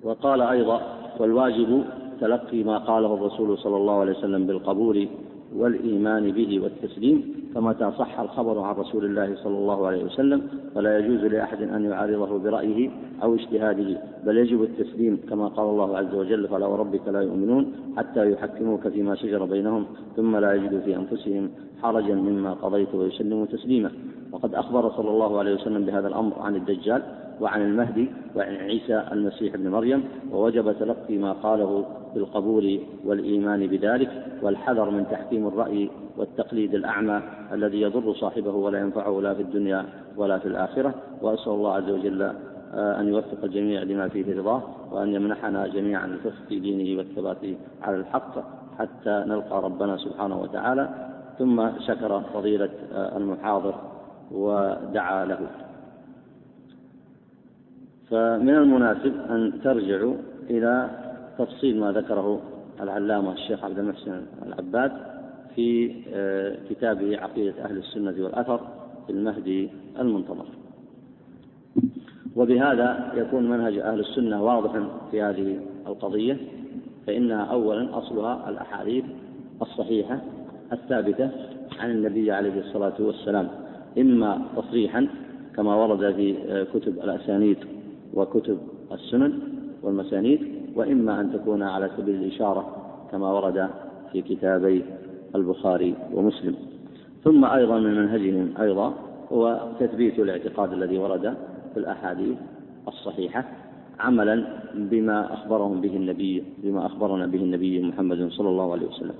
وقال أيضا والواجب تلقي ما قاله الرسول صلى الله عليه وسلم بالقبول والإيمان به والتسليم فمتى صح الخبر عن رسول الله صلى الله عليه وسلم فلا يجوز لأحد أن يعارضه برأيه أو اجتهاده بل يجب التسليم كما قال الله عز وجل فلا وربك لا يؤمنون حتى يحكموك فيما شجر بينهم ثم لا يجدوا في أنفسهم حرجا مما قضيت ويسلموا تسليما. وقد أخبر صلى الله عليه وسلم بهذا الأمر عن الدجال وعن المهدي وعن عيسى المسيح ابن مريم ووجب تلقي ما قاله بالقبول والإيمان بذلك والحذر من تحكيم الرأي والتقليد الأعمى الذي يضر صاحبه ولا ينفعه لا في الدنيا ولا في الآخرة. وأسأل الله عز وجل آه، أن يوفق الجميع لما فيه رضاه وأن يمنحنا جميعا الفقه في دينه والثبات على الحق حتى نلقى ربنا سبحانه وتعالى ثم شكر فضيلة آه، المحاضر ودعا له. فمن المناسب أن ترجعوا إلى تفصيل ما ذكره العلامة الشيخ عبد المحسن العباد في آه، كتابه عقيدة أهل السنة والأثر في المهدي المنتظر. وبهذا يكون منهج أهل السنة واضحا في هذه القضية فإنها أولا أصلها الأحاديث الصحيحة الثابتة عن النبي عليه الصلاة والسلام إما تصريحا كما ورد في آه، كتب الأسانيد وكتب السنن والمسانيد وإما أن تكون على سبيل الإشارة كما ورد في كتابي البخاري ومسلم. ثم أيضا من منهجهم أيضا هو تثبيت الاعتقاد الذي ورد في الأحاديث الصحيحة عملا بما أخبرهم به النبي بما أخبرنا به النبي محمد صلى الله عليه وسلم.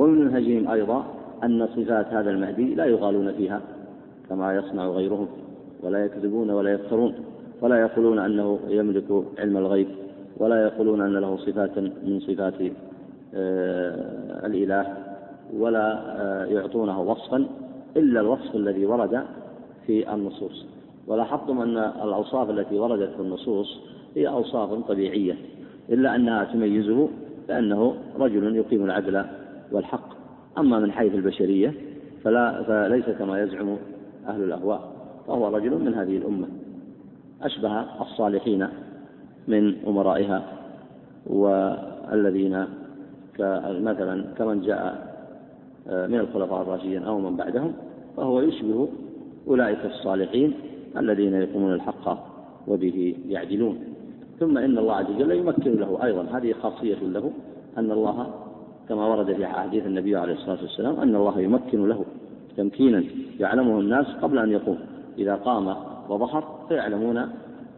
ومن منهجهم أيضا أن صفات هذا المهدي لا يغالون فيها كما يصنع غيرهم ولا يكذبون ولا يفترون ولا يقولون أنه يملك علم الغيب ولا يقولون أن له صفات من صفات آه، الإله ولا آه، يعطونه وصفا إلا الوصف الذي ورد في النصوص. ولاحظتم أن الأوصاف التي وردت في النصوص هي أوصاف طبيعية إلا أنها تميزه بأنه رجل يقيم العدل والحق. أما من حيث البشرية فلا فليس كما يزعم أهل الأهواء فهو رجل من هذه الأمة. أشبه الصالحين من أمرائها والذين مثلا كمن جاء آه، من الخلفاء الراشدين أو من بعدهم فهو يشبه أولئك الصالحين الذين يقومون الحق وبه يعدلون. ثم إن الله عز وجل يمكن له أيضا هذه خاصية له أن الله كما ورد في حديث النبي عليه الصلاة والسلام أن الله يمكن له تمكينا يعلمه الناس قبل أن يقوم. إذا قام وظهر فيعلمون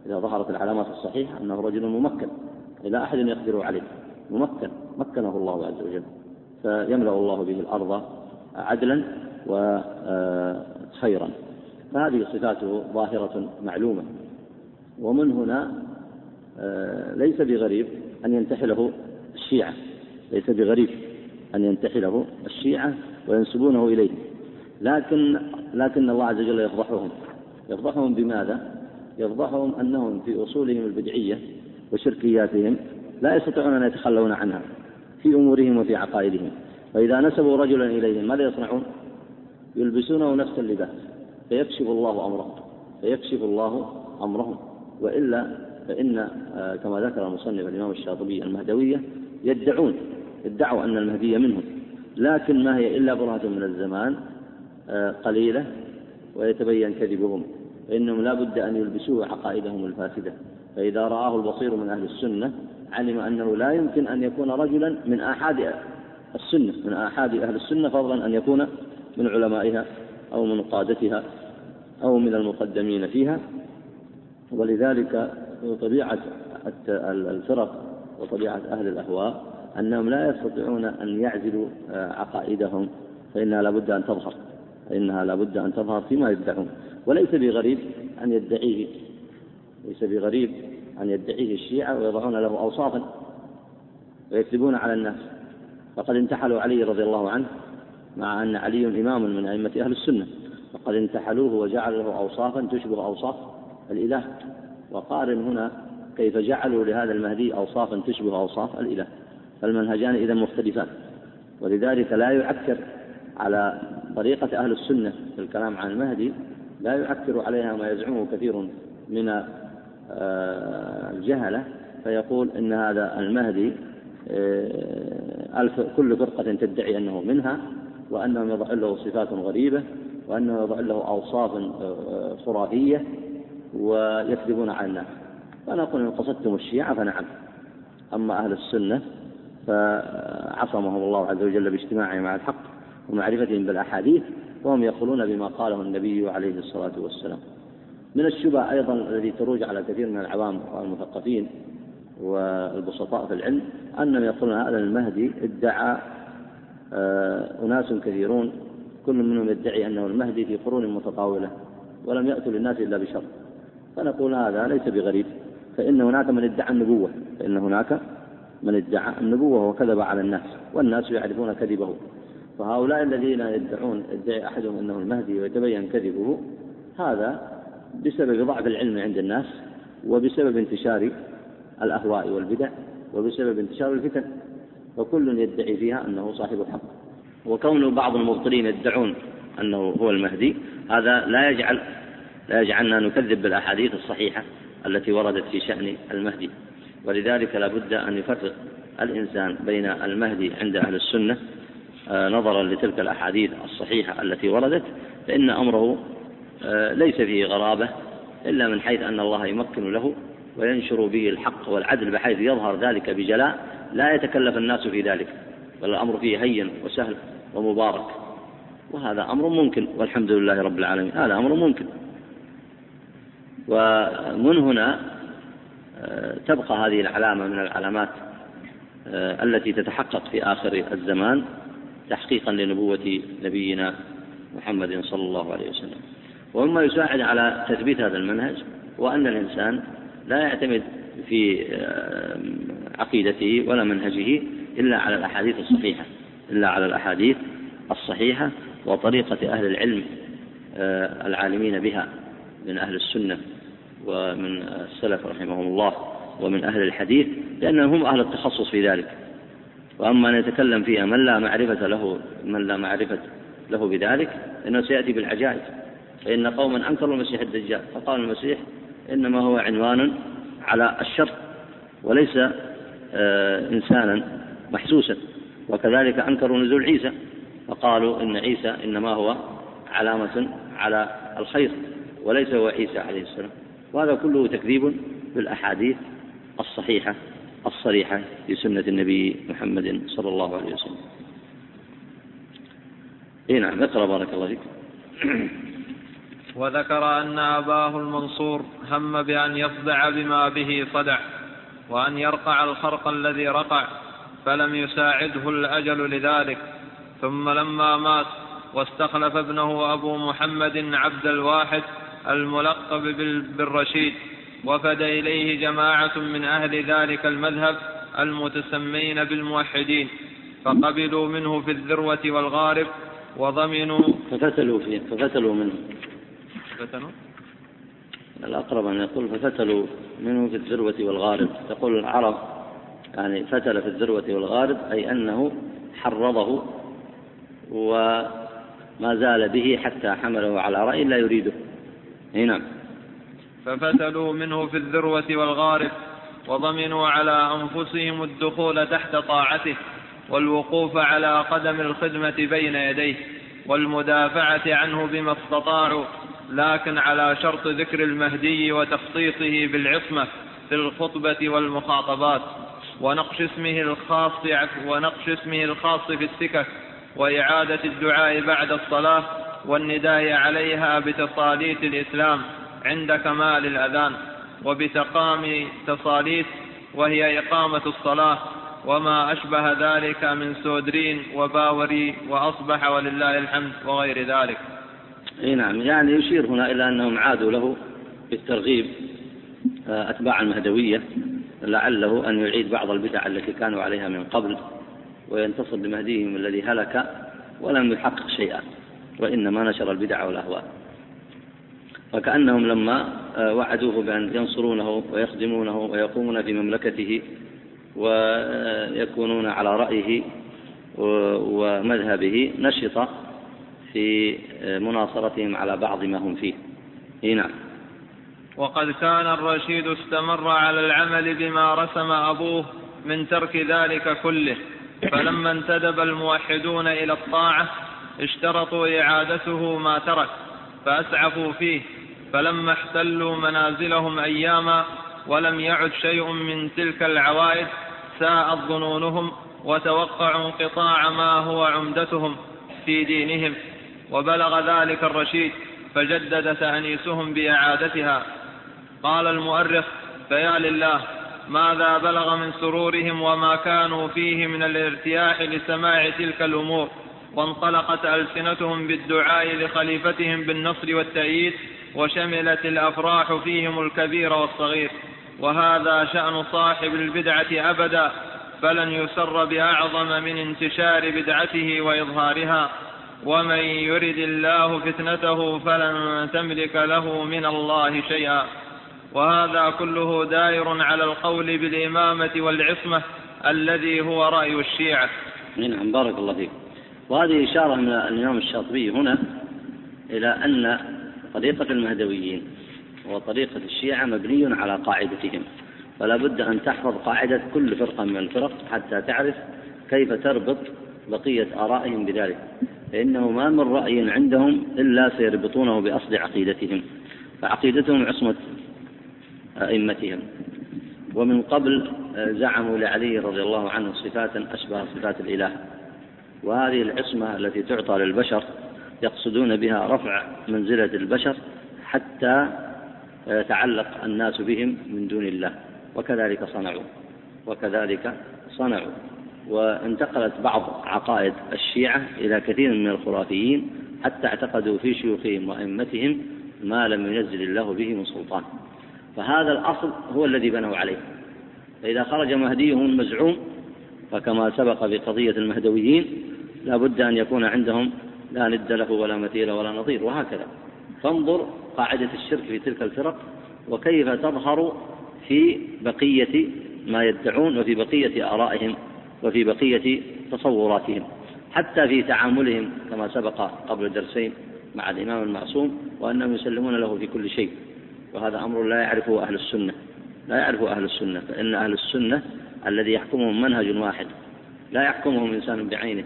إذا ظهرت العلامات الصحيحة أنه رجل ممكن. لا أحد يقدر عليه. ممكن. مكنه الله عز وجل. فيملأ الله به الأرض عدلا وخيرا فهذه صفاته ظاهرة معلومة. ومن هنا آه، ليس بغريب أن ينتحله الشيعة. ليس بغريب أن ينتحله الشيعة وينسبونه إليه. لكن لكن الله عز وجل يفضحهم. يفضحهم بماذا؟ يفضحهم أنهم في أصولهم البدعية وشركياتهم لا يستطيعون أن يتخلون عنها في أمورهم وفي عقائدهم. فإذا نسبوا رجلا إليهم ماذا يصنعون؟ يلبسونه نفس اللباس فيكشف الله أمرهم. فيكشف الله أمرهم. وإلا فإن آه، كما ذكر المصنف الإمام الشاطبي المهدوية يدعون ادعوا أن المهدي منهم. لكن ما هي إلا برهة من الزمان آه، قليلة ويتبين كذبهم. فإنهم لا بد أن يلبسوه عقائدهم الفاسدة. فإذا رآه البصير من أهل السنة علم أنه لا يمكن أن يكون رجلا من آحاد السنة من آحاد أهل السنة فضلا أن يكون من علمائها أو من قادتها أو من المقدمين فيها. ولذلك طبيعة الفرق وطبيعة أهل الأهواء أنهم لا يستطيعون أن يعزلوا عقائدهم فإنها لابد أن تظهر فإنها لابد أن تظهر فيما يدعون. وليس بغريب أن يدعيه ليس بغريب أن يدعيه الشيعة ويضعون له أوصافا ويكذبون على الناس. فقد انتحلوا علي رضي الله عنه مع أن علي إمام من أئمة أهل السنة. فقد انتحلوه وجعلوا له أوصافا تشبه أوصاف الإله. وقارن هنا كيف جعلوا لهذا المهدي أوصافا تشبه أوصاف الإله. فالمنهجان إذا مختلفان. ولذلك لا يعكر على طريقة أهل السنة في الكلام عن المهدي لا يعكر عليها ما يزعمه كثير من آه، الجهلة فيقول إن هذا المهدي آه، كل فرقة تدعي أنه منها وأنهم يضع له صفات غريبة وأنه يضع له أوصاف خرافية ويكذبون على الناس. فنقول إن قصدتم الشيعة فنعم. أما أهل السنة فعصمهم الله عز وجل باجتماعهم مع الحق ومعرفتهم بالأحاديث وهم يقولون بما قاله النبي عليه الصلاة والسلام. من الشبه أيضا الذي تروج على كثير من العوام والمثقفين والبسطاء في العلم أنهم يقولون هذا المهدي ادعى آه، أناس كثيرون كل منهم يدعي أنه المهدي في قرون متطاولة ولم يأتوا للناس إلا بشر. فنقول هذا ليس بغريب فإن هناك من ادعى النبوة فإن هناك من ادعى النبوة وكذب على الناس والناس يعرفون كذبه. فهؤلاء الذين يدعون يدعي أحدهم أنه المهدي ويتبين كذبه هذا بسبب ضعف العلم عند الناس وبسبب انتشار الأهواء والبدع وبسبب انتشار الفتن. فكل يدعي فيها أنه صاحب الحق. وكون بعض المبطلين يدعون أنه هو المهدي هذا لا يجعل لا يجعلنا نكذب بالأحاديث الصحيحة التي وردت في شأن المهدي. ولذلك لا بد أن يفرق الإنسان بين المهدي عند أهل السنة آه، نظرا لتلك الأحاديث الصحيحة التي وردت فإن أمره آه، ليس فيه غرابة إلا من حيث أن الله يمكن له وينشر به الحق والعدل بحيث يظهر ذلك بجلاء لا يتكلف الناس في ذلك بل الأمر فيه هين وسهل ومبارك. وهذا أمر ممكن والحمد لله رب العالمين هذا أمر ممكن. ومن هنا تبقى هذه العلامة من العلامات آه، التي تتحقق في آخر الزمان تحقيقا لنبوة نبينا محمد صلى الله عليه وسلم. ومما يساعد على تثبيت هذا المنهج وأن الإنسان لا يعتمد في آه، عقيدته ولا منهجه إلا على الأحاديث الصحيحة إلا على الأحاديث الصحيحة وطريقة أهل العلم آه، العالمين بها من أهل السنة. ومن السلف رحمهم الله ومن أهل الحديث لأنهم هم أهل التخصص في ذلك. وأما أن يتكلم فيها من لا معرفة له من لا معرفة له بذلك إنه سيأتي بالعجائز فإن قوما أنكروا المسيح الدجال فقال المسيح إنما هو عنوان على الشر وليس آه، إنسانا محسوسا. وكذلك أنكروا نزول عيسى فقالوا إن عيسى إنما هو علامة على الخير وليس هو عيسى عليه السلام. وهذا كله تكذيب بالأحاديث الصحيحة الصريحة في سنة النبي محمد صلى الله عليه وسلم. اي نعم اقرأ بارك الله فيك. وذكر أن أباه المنصور هم بأن يصدع بما به صدع وأن يرقع الخرق الذي رقع فلم يساعده الأجل لذلك. ثم لما مات واستخلف ابنه أبو محمد عبد الواحد الملقب بالرشيد. وفد إليه جماعة من أهل ذلك المذهب المتسمين بالموحدين. فقبلوا منه في الذروة والغارب وضمنوا ففتلوا فيه ففتلوا منه. فتنوا؟ الأقرب أن يقول ففتلوا منه في الذروة والغارب. تقول العرب يعني فتل في الذروة والغارب أي أنه حرضه وما زال به حتى حمله على رأي لا يريده. نعم. ففتلوا منه في الذروة والغارب وضمنوا على أنفسهم الدخول تحت طاعته والوقوف على قدم الخدمة بين يديه والمدافعة عنه بما استطاعوا لكن على شرط ذكر المهدي وتخصيصه بالعصمة في الخطبة والمخاطبات ونقش اسمه الخاص ونقش اسمه الخاص في السكك وإعادة الدعاء بعد الصلاة والنداء عليها بتصاليت الإسلام عند كمال الأذان وبتقام تصاليت وهي إقامة الصلاة وما أشبه ذلك من سودرين وباوري وأصبح ولله الحمد وغير ذلك. إي نعم يعني يشير هنا إلى أنهم عادوا له بالترغيب آه، اتباع المهدويه لعله أن يعيد بعض البدع التي كانوا عليها من قبل وينتصر لمهديهم الذي هلك ولم يحقق شيئا. وإنما نشر البدع والأهواء. فكانهم لما آه، وعدوه بأن ينصرونه ويخدمونه ويقومون في مملكته ويكونون على رأيه ومذهبه نشط في مناصرتهم على بعض ما هم فيه. نعم. وقد كان الرشيد استمر على العمل بما رسم أبوه من ترك ذلك كله فلما انتدب الموحدون إلى الطاعة اشترطوا إعادته ما ترك فأسعفوا فيه فلما احتلوا منازلهم أياما ولم يعد شيء من تلك العوائد ساءت ظنونهم وتوقعوا انقطاع ما هو عمدتهم في دينهم. وبلغ ذلك الرشيد فجدد تأنيسهم بإعادتها. قال المؤرخ فيا لله ماذا بلغ من سرورهم وما كانوا فيه من الارتياح لسماع تلك الأمور؟ وانطلقت ألسنتهم بالدعاء لخليفتهم بالنصر والتأييد وشملت الأفراح فيهم الكبير والصغير. وهذا شأن صاحب البدعة أبدا فلن يسر بأعظم من انتشار بدعته وإظهارها. ومن يرد الله فتنته فلن تملك له من الله شيئا. وهذا كله دائر على القول بالإمامة والعصمة الذي هو رأي الشيعة. نعم بارك الله فيك. وهذه إشارة من الإمام الشاطبي هنا إلى أن طريقة المهدويين وطريقة الشيعة مبني على قاعدتهم فلا بد أن تحفظ قاعدة كل فرقة من الفرق حتى تعرف كيف تربط بقية آرائهم بذلك فإنه ما من رأي عندهم إلا سيربطونه بأصل عقيدتهم فعقيدتهم عصمة أئمتهم. ومن قبل زعموا لعلي رضي الله عنه صفات أشبه صفات الإله. وهذه العصمة التي تعطى للبشر يقصدون بها رفع منزلة البشر حتى يتعلق الناس بهم من دون الله. وكذلك صنعوا. وكذلك صنعوا. وانتقلت بعض عقائد الشيعة إلى كثير من الخرافيين حتى اعتقدوا في شيوخهم وأئمتهم ما لم ينزل الله به من سلطان. فهذا الأصل هو الذي بنوا عليه. فإذا خرج مهديهم المزعوم فكما سبق في قضية المهدويين لا بد أن يكون عندهم لا ند له ولا مثيل ولا نظير وهكذا. فانظر قاعدة الشرك في تلك الفرق وكيف تظهر في بقية ما يدعون وفي بقية آرائهم وفي بقية تصوراتهم. حتى في تعاملهم كما سبق قبل درسين مع الإمام المعصوم وأنهم يسلمون له في كل شيء. وهذا أمر لا يعرفه أهل السنة. لا يعرفه أهل السنة فإن أهل السنة الذي يحكمهم منهج واحد. لا يحكمهم إنسان بعينه.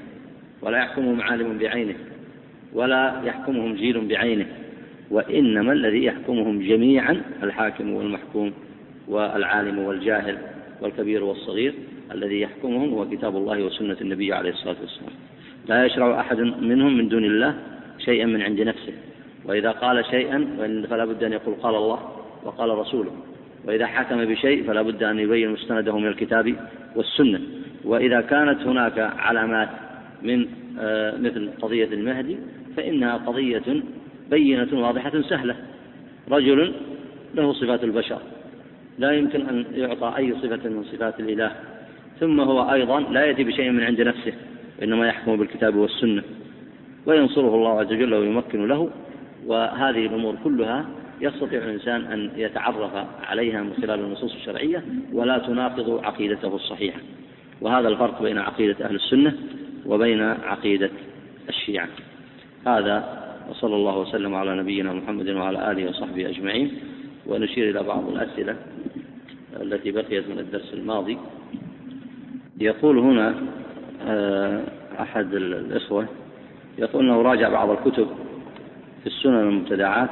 ولا يحكمهم عالم بعينه ولا يحكمهم جيل بعينه وإنما الذي يحكمهم جميعا الحاكم والمحكوم والعالم والجاهل والكبير والصغير الذي يحكمهم هو كتاب الله وسنة النبي عليه الصلاة والسلام. لا يشرع أحد منهم من دون الله شيئا من عند نفسه. وإذا قال شيئا فلا بد أن يقول قال الله وقال رسوله. وإذا حكم بشيء فلا بد أن يبين مستنده من الكتاب والسنة. وإذا كانت هناك علامات من آه، مثل قضية المهدي فإنها قضية بينة واضحة سهلة. رجل له صفات البشر لا يمكن أن يعطى أي صفة من صفات الإله. ثم هو أيضا لا يأتي بشيء من عند نفسه وإنما يحكم بالكتاب والسنة وينصره الله عز وجل ويمكن له. وهذه الأمور كلها يستطيع الإنسان أن يتعرف عليها من خلال النصوص الشرعية ولا تناقض عقيدته الصحيحة. وهذا الفرق بين عقيدة أهل السنة وبين عقيدة الشيعة. هذا وصلى الله وسلم على نبينا محمد وعلى آله وصحبه أجمعين. ونشير إلى بعض الأسئلة التي بقيت من الدرس الماضي. يقول هنا آه، أحد الإخوة يقول أنه راجع بعض الكتب في السنن المبتدعات.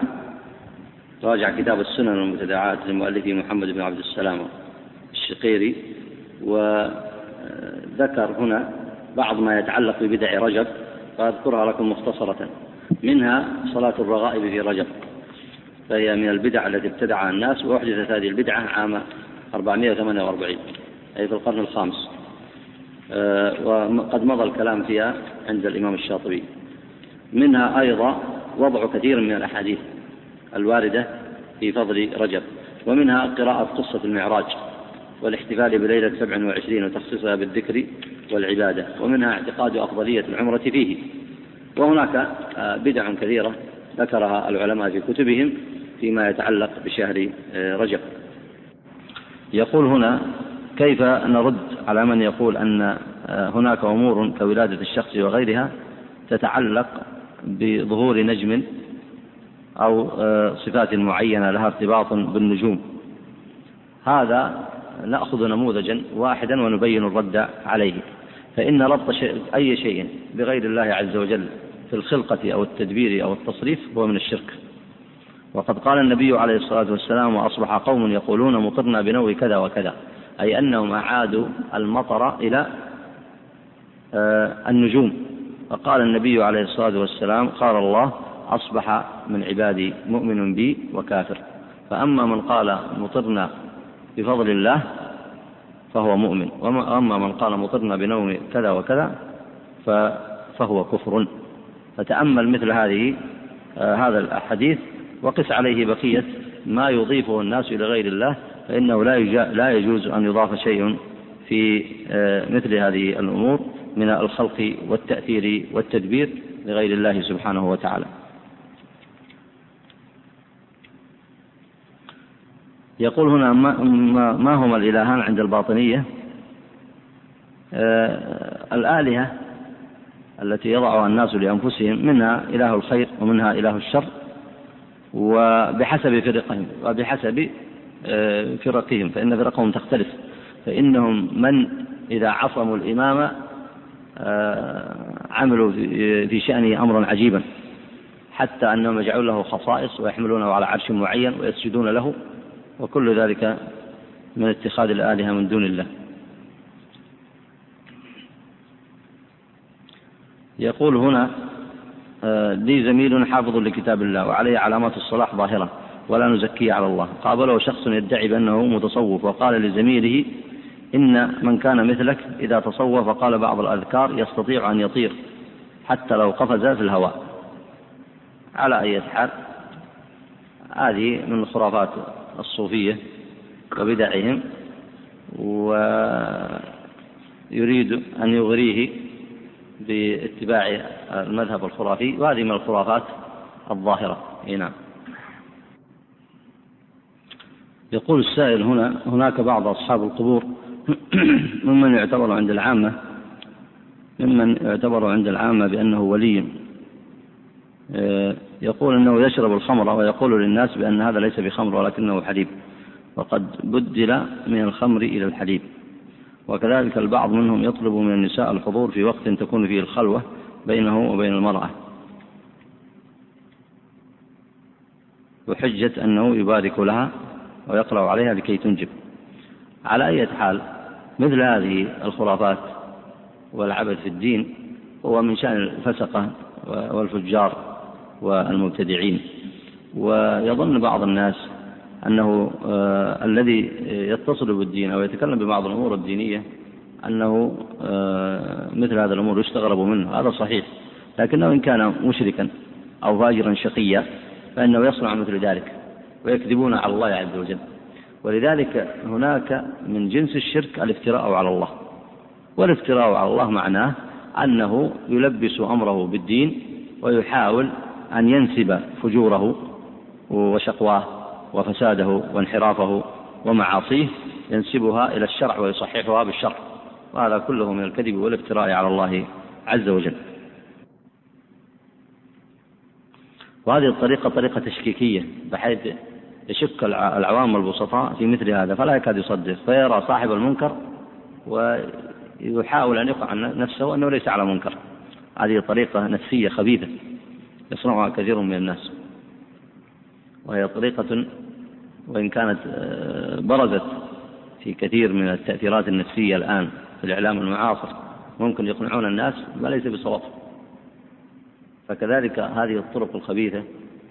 راجع كتاب السنن المبتدعات لمؤلفه محمد بن عبد السلام الشقيري. وذكر هنا بعض ما يتعلق ببدع رجب فأذكرها لكم مختصرة. منها صلاة الرغائب في رجب. فهي من البدع التي ابتدعها الناس وأحدثت هذه البدعة عام 448 أي في القرن الخامس. آه، وقد مضى الكلام فيها عند الإمام الشاطبي. منها أيضا وضع كثير من الأحاديث الواردة في فضل رجب. ومنها قراءة قصة المعراج. والاحتفال بليلة 27 وتخصيصها بالذكر والعبادة ومنها اعتقاد أفضلية العمرة فيه. وهناك آه، بدع كثيرة ذكرها العلماء في كتبهم فيما يتعلق بشهر آه، رجب. يقول هنا كيف نرد على من يقول أن آه، هناك أمور كولادة الشخص وغيرها تتعلق بظهور نجم أو صفات معينة لها ارتباط بالنجوم. هذا نأخذ نموذجا واحدا ونبين الرد عليه. فإن ربط شيء أي شيء بغير الله عز وجل في الخلقة أو التدبير أو التصريف هو من الشرك. وقد قال النبي عليه الصلاة والسلام وأصبح قوم يقولون مطرنا بنوء كذا وكذا. أي أنهم أعادوا المطر إلى آه، النجوم. فقال النبي عليه الصلاة والسلام قال الله أصبح من عبادي مؤمن بي وكافر. فأما من قال مطرنا بفضل الله فهو مؤمن. وأما من قال مطرنا بنوم كذا وكذا فهو كفر. فتأمل مثل هذه آه هذا الحديث وقس عليه بقية ما يضيفه الناس إلى غير الله فإنه لا لا يجوز أن يضاف شيء في آه مثل هذه الأمور من الخلق والتأثير والتدبير لغير الله سبحانه وتعالى. يقول هنا ما, ما هما الإلهان عند الباطنية؟ آه الآلهة التي يضعها الناس لأنفسهم منها إله الخير ومنها إله الشر وبحسب فرقهم وبحسب آه فرقهم فإن فرقهم تختلف. فإنهم من إذا عصموا الإمام آه عملوا في شأنه أمرا عجيبا حتى أنهم يجعلون له خصائص ويحملونه على عرش معين ويسجدون له. وكل ذلك من اتخاذ الآلهة من دون الله. يقول هنا آه، لي زميل حافظ لكتاب الله وعليه علامات الصلاح ظاهرة ولا نزكيه على الله. قابله شخص يدعي بأنه متصوف وقال لزميله إن من كان مثلك إذا تصوف وقال بعض الأذكار يستطيع أن يطير حتى لو قفز في الهواء. على أي حال؟ هذه من الخرافات الصوفية وبدعهم ويريد أن يغريه باتباع المذهب الخرافي وهذه من الخرافات الظاهرة. إي نعم. يقول السائل هنا هناك بعض أصحاب القبور ممن يعتبر عند العامة ممن يعتبر عند العامة بأنه ولي. يقول أنه يشرب الخمر ويقول للناس بأن هذا ليس بخمر ولكنه حليب وقد بدل من الخمر إلى الحليب. وكذلك البعض منهم يطلب من النساء الحضور في وقت تكون فيه الخلوة بينه وبين المرأة. بحجة أنه يبارك لها ويقرأ عليها لكي تنجب. على أي حال مثل هذه الخرافات والعبث في الدين هو من شأن الفسقة والفجار. والمبتدعين. ويظن بعض الناس أنه آه الذي يتصل بالدين أو يتكلم ببعض الأمور الدينية أنه آه مثل هذا الأمور يستغرب منه. هذا صحيح. لكنه إن كان مشركا أو فاجرا شقيا فإنه يصنع مثل ذلك ويكذبون على الله عز وجل. ولذلك هناك من جنس الشرك الافتراء على الله. والافتراء على الله معناه أنه يلبس أمره بالدين ويحاول أن ينسب فجوره وشقواه وفساده وانحرافه ومعاصيه ينسبها إلى الشرع ويصححها بالشرع. وهذا كله من الكذب والافتراء على الله عز وجل. وهذه الطريقة طريقة تشكيكية بحيث يشك العوام البسطاء في مثل هذا فلا يكاد يصدق فيرى صاحب المنكر ويحاول أن يقع نفسه أنه ليس على منكر. هذه طريقة نفسية خبيثة. يصنعها كثير من الناس. وهي طريقة وإن كانت آه، برزت في كثير من التأثيرات النفسية الآن في الإعلام المعاصر ممكن يقنعون الناس ما ليس بصواب. فكذلك هذه الطرق الخبيثة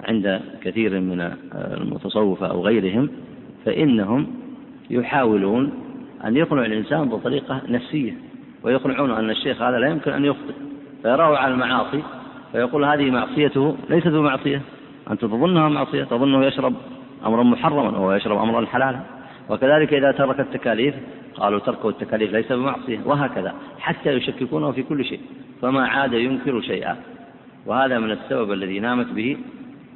عند كثير من المتصوفة أو غيرهم فإنهم يحاولون أن يقنعوا الإنسان بطريقة نفسية ويقنعون أن الشيخ هذا لا يمكن أن يخطئ فيراه على المعاصي فيقول هذه معصيته ليست بمعصية. أنت تظنها معصية تظنه يشرب أمرا محرما وهو يشرب أمرا حلالا. وكذلك إذا ترك التكاليف قالوا تركه التكاليف ليس بمعصية وهكذا. حتى يشككونه في كل شيء فما عاد ينكر شيئا. وهذا من السبب الذي نامت به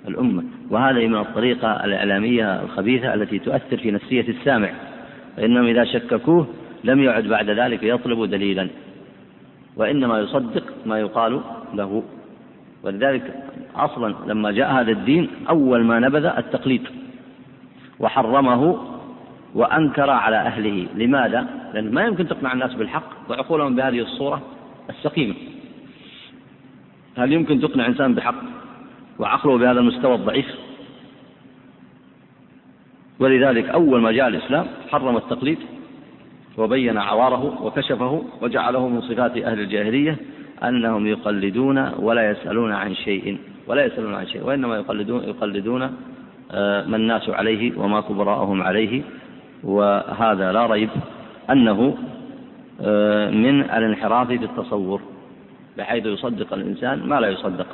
الأمة. وهذه من الطريقة الإعلامية الخبيثة التي تؤثر في نفسية السامع. فإنهم إذا شككوه لم يعد بعد ذلك يطلب دليلا. وإنما يصدق ما يقال له. ولذلك أصلا لما جاء هذا الدين أول ما نبذ التقليد وحرمه وأنكر على أهله. لماذا؟ لأن ما يمكن تقنع الناس بالحق وعقولهم بهذه الصورة السقيمة. هل يمكن تقنع إنسان بحق وعقله بهذا المستوى الضعيف؟ ولذلك أول ما جاء الإسلام حرم التقليد وبين عواره وكشفه وجعله من صفات أهل الجاهلية أنهم يقلدون ولا يسألون عن شيء ولا يسألون عن شيء وإنما يقلدون يقلدون آه، ما الناس عليه وما كبراءهم عليه. وهذا لا ريب أنه آه، من الانحراف في التصور بحيث يصدق الإنسان ما لا يصدق.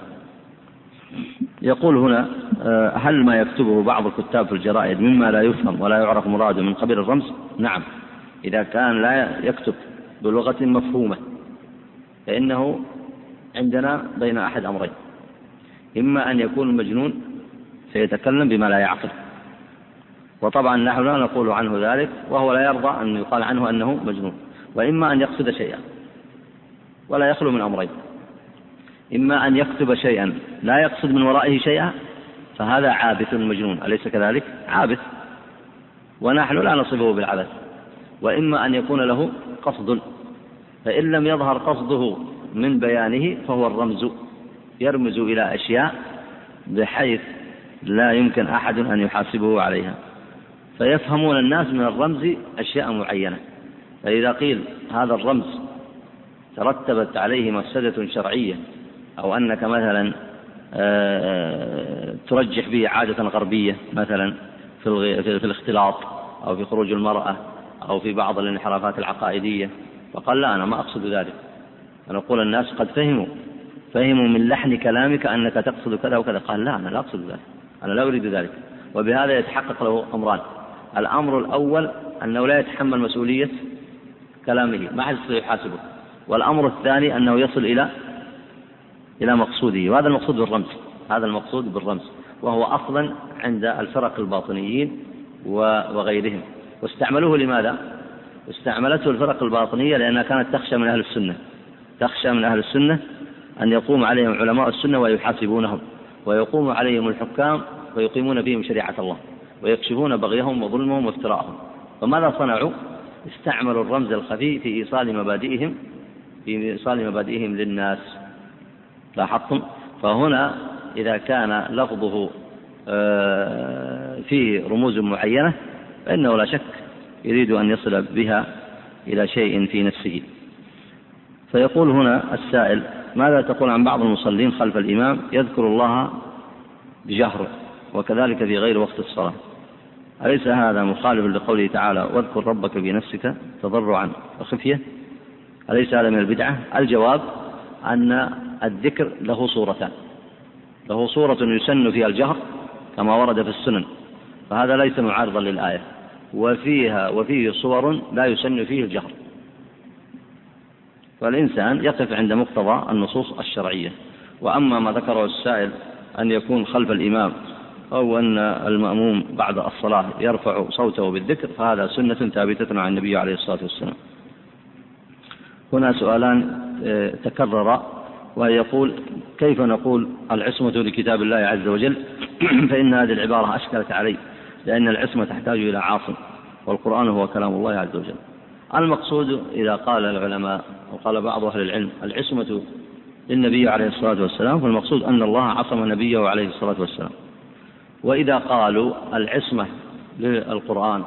يقول هنا آه، هل ما يكتبه بعض الكتاب في الجرائد مما لا يفهم ولا يعرف مراده من قبيل الرمز؟ نعم. إذا كان لا يكتب بلغة مفهومة. فإنه عندنا بين أحد أمرين. إما أن يكون مجنون فيتكلم بما لا يعقل. وطبعا نحن لا نقول عنه ذلك وهو لا يرضى أن يقال عنه أنه مجنون. وإما أن يقصد شيئا ولا يخلو من أمرين. إما أن يكتب شيئا لا يقصد من ورائه شيئا فهذا عابث مجنون أليس كذلك؟ عابث. ونحن لا نصفه بالعبث. وإما أن يكون له قصد. فإن لم يظهر قصده من بيانه فهو الرمز يرمز إلى أشياء بحيث لا يمكن أحد أن يحاسبه عليها. فيفهمون الناس من الرمز أشياء معينة. فإذا قيل هذا الرمز ترتبت عليه مفسدة شرعية أو أنك مثلا آه، ترجح به عادة غربية مثلا في الاختلاط أو في خروج المرأة أو في بعض الانحرافات العقائدية. فقال لا أنا ما أقصد ذلك. أنا أقول الناس قد فهموا. فهموا من لحن كلامك أنك تقصد كذا وكذا. قال لا أنا لا أقصد ذلك. أنا لا أريد ذلك. وبهذا يتحقق له أمران. الأمر الأول أنه لا يتحمل مسؤولية كلامه ما حد يستطيع يحاسبه والأمر الثاني أنه يصل إلى إلى مقصوده. وهذا المقصود بالرمز. هذا المقصود بالرمز. وهو أصلا عند الفرق الباطنيين وغيرهم. واستعملوه لماذا؟ استعملته الفرق الباطنية لأنها كانت تخشى من أهل السنة. تخشى من أهل السنة أن يقوم عليهم علماء السنة ويحاسبونهم ويقوم عليهم الحكام ويقيمون بهم شريعة الله ويكشفون بغيهم وظلمهم وافتراءهم. فماذا صنعوا؟ استعملوا الرمز الخفي في إيصال مبادئهم في إيصال مبادئهم للناس. لاحظتم؟ فهنا إذا كان لفظه آه، فيه رموز معينة فإنه لا شك يريد أن يصل بها إلى شيء في نفسه. فيقول هنا السائل ماذا تقول عن بعض المصلين خلف الإمام يذكر الله بجهر وكذلك في غير وقت الصلاة؟ أليس هذا مخالف لقوله تعالى واذكر ربك بنفسك تضرعا وخفية؟ أليس هذا من البدعة؟ الجواب أن الذكر له صورتان. له صورة يسن فيها الجهر كما ورد في السنن فهذا ليس معارضا للآية. وفيها وفيه صور لا يسن فيه الجهر. فالإنسان يقف عند مقتضى النصوص الشرعية. وأما ما ذكره السائل أن يكون خلف الإمام أو أن المأموم بعد الصلاة يرفع صوته بالذكر فهذا سنة ثابتة عن النبي عليه الصلاة والسلام. هنا سؤالان آه، تكررا ويقول كيف نقول العصمة لكتاب الله عز وجل؟ فإن هذه العبارة أشكلت علي. لأن العصمة تحتاج إلى عاصم والقرآن هو كلام الله عز وجل. المقصود إذا قال العلماء وقال بعض أهل العلم العصمة للنبي عليه الصلاة والسلام فالمقصود أن الله عصم نبيه عليه الصلاة والسلام. وإذا قالوا العصمة للقرآن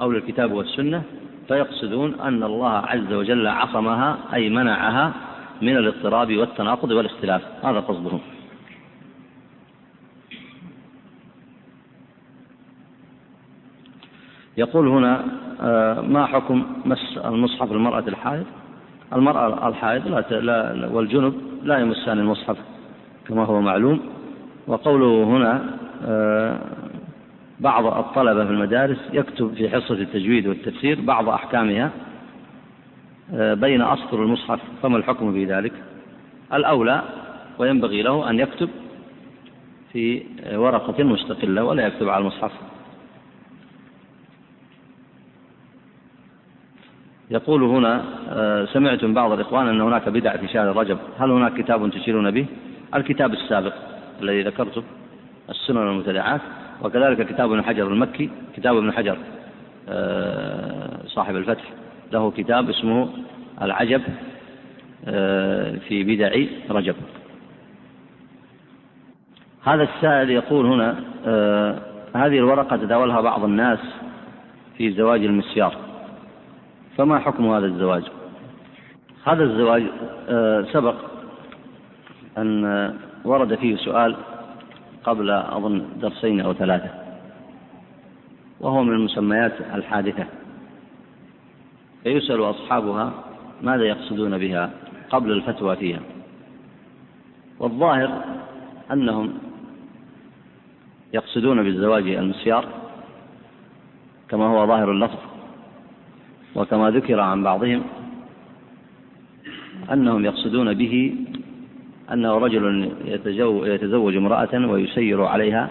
أو للكتاب والسنة فيقصدون أن الله عز وجل عصمها أي منعها من الاضطراب والتناقض والاختلاف. هذا قصدهم. يقول هنا آه، ما حكم مس المصحف المرأة الحائض؟ المرأة الحائض لا, والجنب لا يمسان المصحف كما هو معلوم. وقوله هنا آه، بعض الطلبة في المدارس يكتب في حصة التجويد والتفسير بعض أحكامها آه، بين أسطر المصحف فما الحكم في ذلك؟ الأولى وينبغي له أن يكتب في ورقة مستقلة ولا يكتب على المصحف. يقول هنا آه، سمعت من بعض الإخوان أن هناك بدعة في شهر رجب. هل هناك كتاب تشيرون به؟ الكتاب السابق الذي ذكرته السنن والمبتدعات وكذلك كتاب ابن حجر المكي. كتاب ابن حجر آه، صاحب الفتح. له كتاب اسمه العجب آه، في بدع رجب. هذا السائل يقول هنا هذه الورقة تداولها بعض الناس في زواج المسيار. فما حكم هذا الزواج؟ هذا الزواج آه، سبق أن ورد فيه سؤال قبل أظن درسين أو ثلاثة وهو من المسميات الحادثة. فيسأل أصحابها ماذا يقصدون بها قبل الفتوى فيها. والظاهر أنهم يقصدون بالزواج المسيار كما هو ظاهر اللفظ. وكما ذكر عن بعضهم أنهم يقصدون به أنه رجل يتزوج امرأة ويسير عليها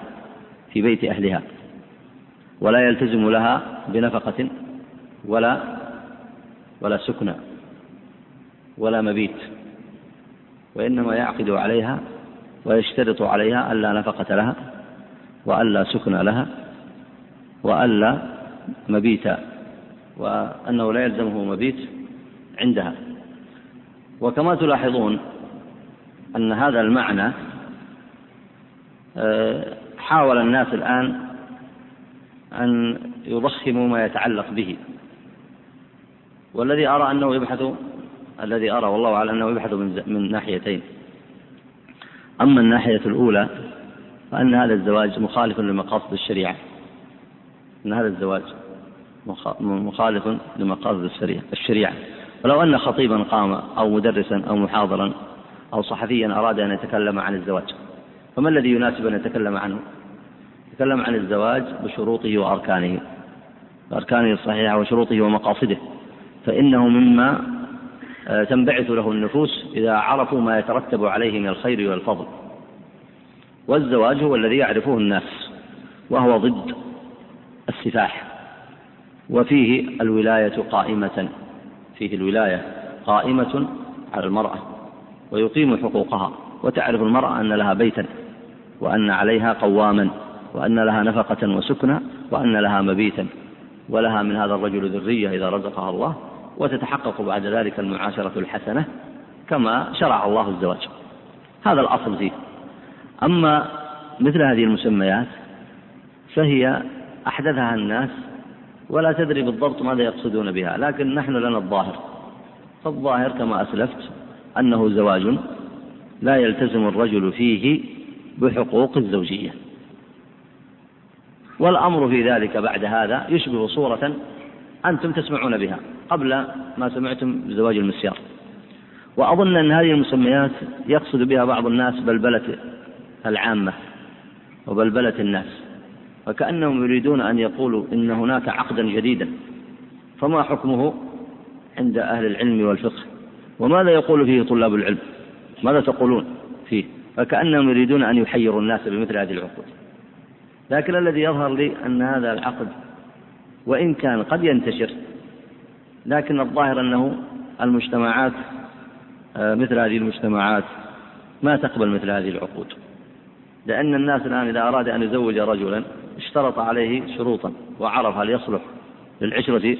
في بيت أهلها ولا يلتزم لها بنفقة ولا ولا سكنى ولا مبيت وإنما يعقد عليها ويشترط عليها ألا نفقة لها وألا سكن لها وألا مبيت وأنه لا يلزمه مبيت عندها. وكما تلاحظون أن هذا المعنى آه، حاول الناس الآن أن يضخموا ما يتعلق به. والذي أرى أنه يبحث الذي أرى والله أعلم أنه يبحث من, ناحيتين. أما الناحية الأولى فأن هذا الزواج مخالف لمقاصد الشريعة. أن هذا الزواج مخالف لمقاصد الشريعة. ولو أن خطيبا قام أو مدرسا أو محاضرا أو صحفيا أراد أن يتكلم عن الزواج فما الذي يناسب أن يتكلم عنه؟ يتكلم عن الزواج بشروطه وأركانه. أركانه الصحيحة وشروطه ومقاصده. فإنه مما آه، تنبعث له النفوس إذا عرفوا ما يترتب عليه من الخير والفضل. والزواج هو الذي يعرفه الناس وهو ضد السفاح. وفيه الولاية قائمة فيه الولاية قائمة على المرأة ويقيم حقوقها وتعرف المرأة أن لها بيتا وأن عليها قواما وأن لها نفقة وسكنى وأن لها مبيتا ولها من هذا الرجل ذرية إذا رزقها الله وتتحقق بعد ذلك المعاشرة الحسنة كما شرع الله الزواج. هذا الأصل فيه. أما مثل هذه المسميات فهي أحدثها الناس ولا تدري بالضبط ماذا يقصدون بها لكن نحن لنا الظاهر. فالظاهر كما أسلفت أنه زواج لا يلتزم الرجل فيه بحقوق الزوجية. والأمر في ذلك بعد هذا يشبه صورة أنتم تسمعون بها قبل ما سمعتم بزواج المسيار. وأظن أن هذه المسميات يقصد بها بعض الناس بلبلة العامة وبلبلة الناس. وكأنهم يريدون أن يقولوا إن هناك عقدا جديدا فما حكمه عند أهل العلم والفقه؟ وماذا يقول فيه طلاب العلم؟ ماذا تقولون فيه؟ فكأنهم يريدون أن يحيروا الناس بمثل هذه العقود. لكن الذي يظهر لي أن هذا العقد وإن كان قد ينتشر لكن الظاهر أنه المجتمعات آه، مثل هذه المجتمعات ما تقبل مثل هذه العقود. لأن الناس الآن إذا أراد أن يزوج رجلا اشترط عليه شروطا وعرف هل يصلح للعشرة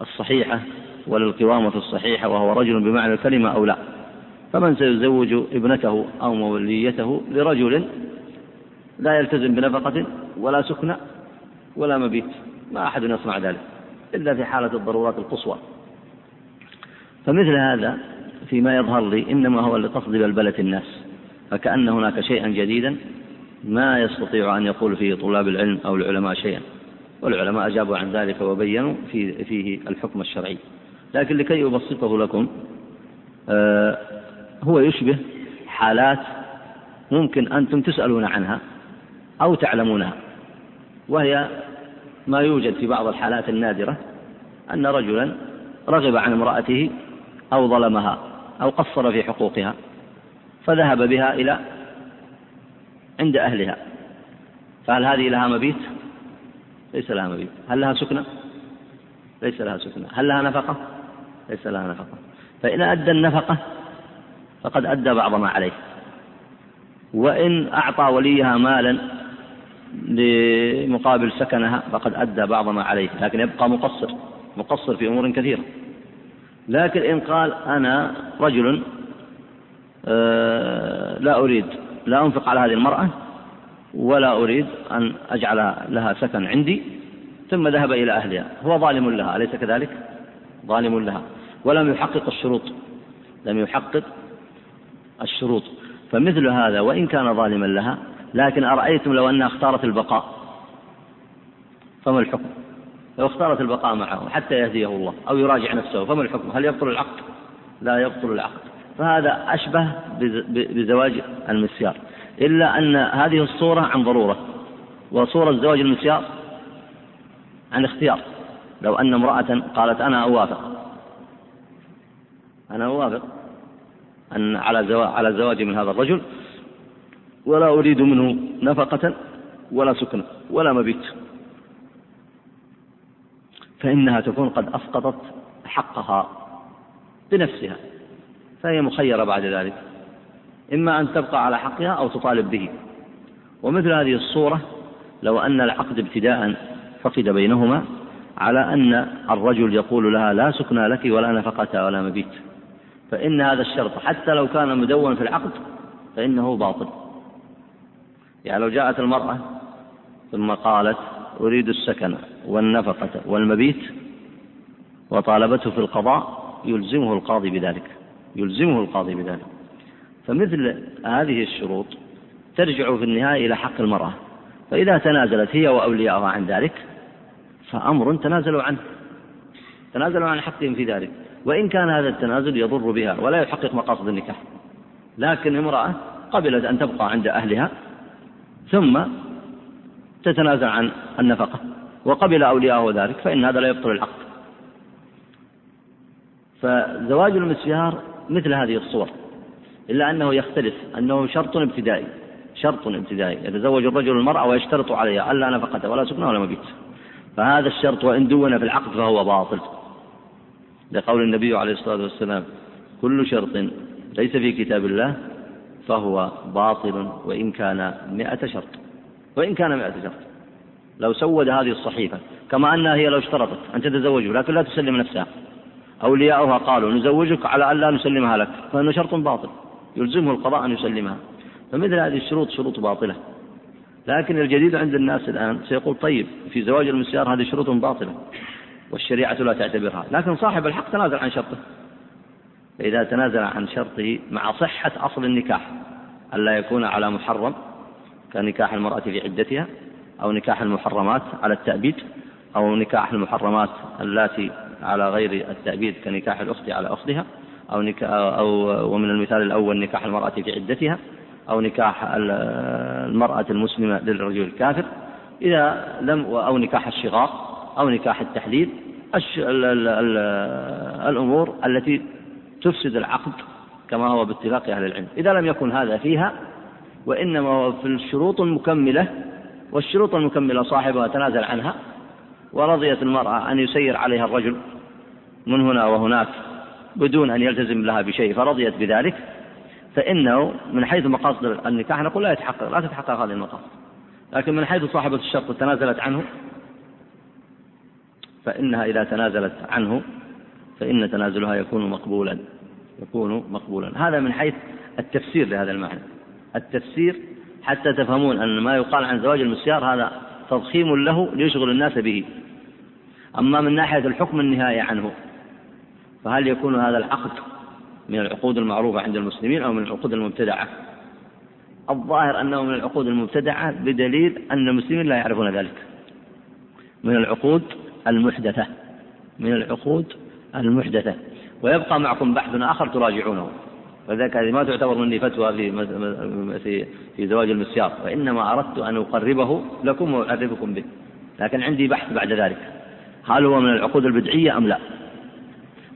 الصحيحة وللقوامة الصحيحة وهو رجل بمعنى الكلمة أو لا. فمن سيزوج ابنته أو موليته لرجل لا يلتزم بنفقة ولا سكنى ولا مبيت. ما أحد يصنع ذلك إلا في حالة الضرورات القصوى. فمثل هذا فيما يظهر لي إنما هو لقصد بلبلة الناس فكأن هناك شيئا جديدا ما يستطيع أن يقول فيه طلاب العلم أو العلماء شيئا. والعلماء أجابوا عن ذلك وبينوا في فيه الحكم الشرعي. لكن لكي أبسطه لكم آه هو يشبه حالات ممكن أنتم تسألون عنها أو تعلمونها. وهي ما يوجد في بعض الحالات النادرة أن رجلا رغب عن امرأته أو ظلمها أو قصر في حقوقها فذهب بها إلى عند أهلها. فهل هذه لها مبيت؟ ليس لها مبيت. هل لها سكنة؟ ليس لها سكنة. هل لها نفقة؟ ليس لها نفقة. فإن أدى النفقة فقد أدى بعض ما عليه. وإن أعطى وليها مالا لمقابل سكنها فقد أدى بعض ما عليه. لكن يبقى مقصر. مقصر في أمور كثيرة. لكن إن قال أنا رجل آه، لا أريد لا أنفق على هذه المرأة ولا أريد أن أجعل لها سكن عندي ثم ذهب إلى أهلها هو ظالم لها أليس كذلك؟ ظالم لها ولم يحقق الشروط لم يحقق الشروط فمثل هذا وإن كان ظالما لها لكن أرأيتم لو أنها اختارت البقاء فما الحكم؟ لو اختارت البقاء معه حتى يهديه الله أو يراجع نفسه فما الحكم؟ هل يبطل العقد؟ لا يبطل العقد فهذا أشبه بزواج المسيار. إلا أن هذه الصورة عن ضرورة وصورة زواج المسيار عن اختيار. لو أن امرأة قالت أنا أوافق أنا أوافق أن على زواج على زواجي من هذا الرجل ولا أريد منه نفقة ولا سكن ولا مبيت. فإنها تكون قد أسقطت حقها بنفسها. فهي مخيرة بعد ذلك. إما أن تبقى على حقها أو تطالب به. ومثل هذه الصورة لو أن العقد ابتداء فقد بينهما على أن الرجل يقول لها لا سكنى لك ولا نفقة ولا مبيت. فإن هذا الشرط حتى لو كان مدون في العقد فإنه باطل. يعني لو جاءت المرأة ثم قالت أريد السكن والنفقة والمبيت وطالبته في القضاء يلزمه القاضي بذلك. يلزمه القاضي بذلك. فمثل هذه الشروط ترجع في النهاية إلى حق المرأة. فإذا تنازلت هي وأولياؤها عن ذلك فأمر تنازلوا عنه. تنازلوا عن حقهم في ذلك. وإن كان هذا التنازل يضر بها ولا يحقق مقاصد النكاح. لكن امرأة قبلت أن تبقى عند أهلها ثم تتنازل عن النفقة. وقبل أولياءه ذلك فإن هذا لا يبطل العقد فزواج المسيار مثل هذه الصور إلا أنه يختلف أنه شرط ابتدائي شرط ابتدائي يتزوج الرجل المرأة ويشترط عليها ألا نفقة ولا سكنة ولا مبيت. فهذا الشرط وإن دون في العقد فهو باطل. لقول النبي عليه الصلاة والسلام كل شرط ليس في كتاب الله فهو باطل وإن كان مئة شرط. وإن كان مئة شرط. لو سود هذه الصحيفة كما أنها هي لو اشترطت أن تتزوجه لكن لا تسلم نفسها. أولياؤها قالوا نزوجك على أن لا نسلمها لك فإنه شرط باطل يلزمه القضاء أن يسلمها فمثل هذه الشروط شروط باطلة. لكن الجديد عند الناس الآن سيقول طيب في زواج المسيار هذه شروط باطلة والشريعة لا تعتبرها لكن صاحب الحق تنازل عن شرطه. فإذا تنازل عن شرطه مع صحة أصل النكاح ألا يكون على محرم كنكاح المرأة في عدتها أو نكاح المحرمات على التأبيد أو نكاح المحرمات اللاتي على غير التأبيد كنكاح الأخت على أختها أو نكاح أو ومن المثال الأول نكاح المرأة في عدتها أو نكاح المرأة المسلمة للرجل الكافر. إذا لم أو نكاح الشغار أو نكاح التحليل الأمور التي تفسد العقد كما هو باتفاق أهل العلم. إذا لم يكن هذا فيها وإنما هو في الشروط المكملة والشروط المكملة صاحبها تنازل عنها ورضيت المرأة أن يسير عليها الرجل من هنا وهناك بدون أن يلتزم لها بشيء فرضيت بذلك فإنه من حيث مقاصد النكاح نقول لا يتحقق لا تتحقق هذه المقاصد. لكن من حيث صاحبة الشرط تنازلت عنه فإنها إذا تنازلت عنه فإن تنازلها يكون مقبولا يكون مقبولا. هذا من حيث التفسير لهذا المعنى. التفسير حتى تفهمون أن ما يقال عن زواج المسيار هذا تضخيم له ليشغل الناس به. أما من ناحية الحكم النهائي عنه فهل يكون هذا العقد من العقود المعروفة عند المسلمين أو من العقود المبتدعة؟ الظاهر أنه من العقود المبتدعة بدليل أن المسلمين لا يعرفون ذلك. من العقود المحدثة. من العقود المحدثة. ويبقى معكم بحث آخر تراجعونه. فذلك هذه ما تعتبر مني فتوى في في في زواج المسيار وإنما أردت أن أقربه لكم وأعرفكم به. لكن عندي بحث بعد ذلك. هل هو من العقود البدعية أم لا؟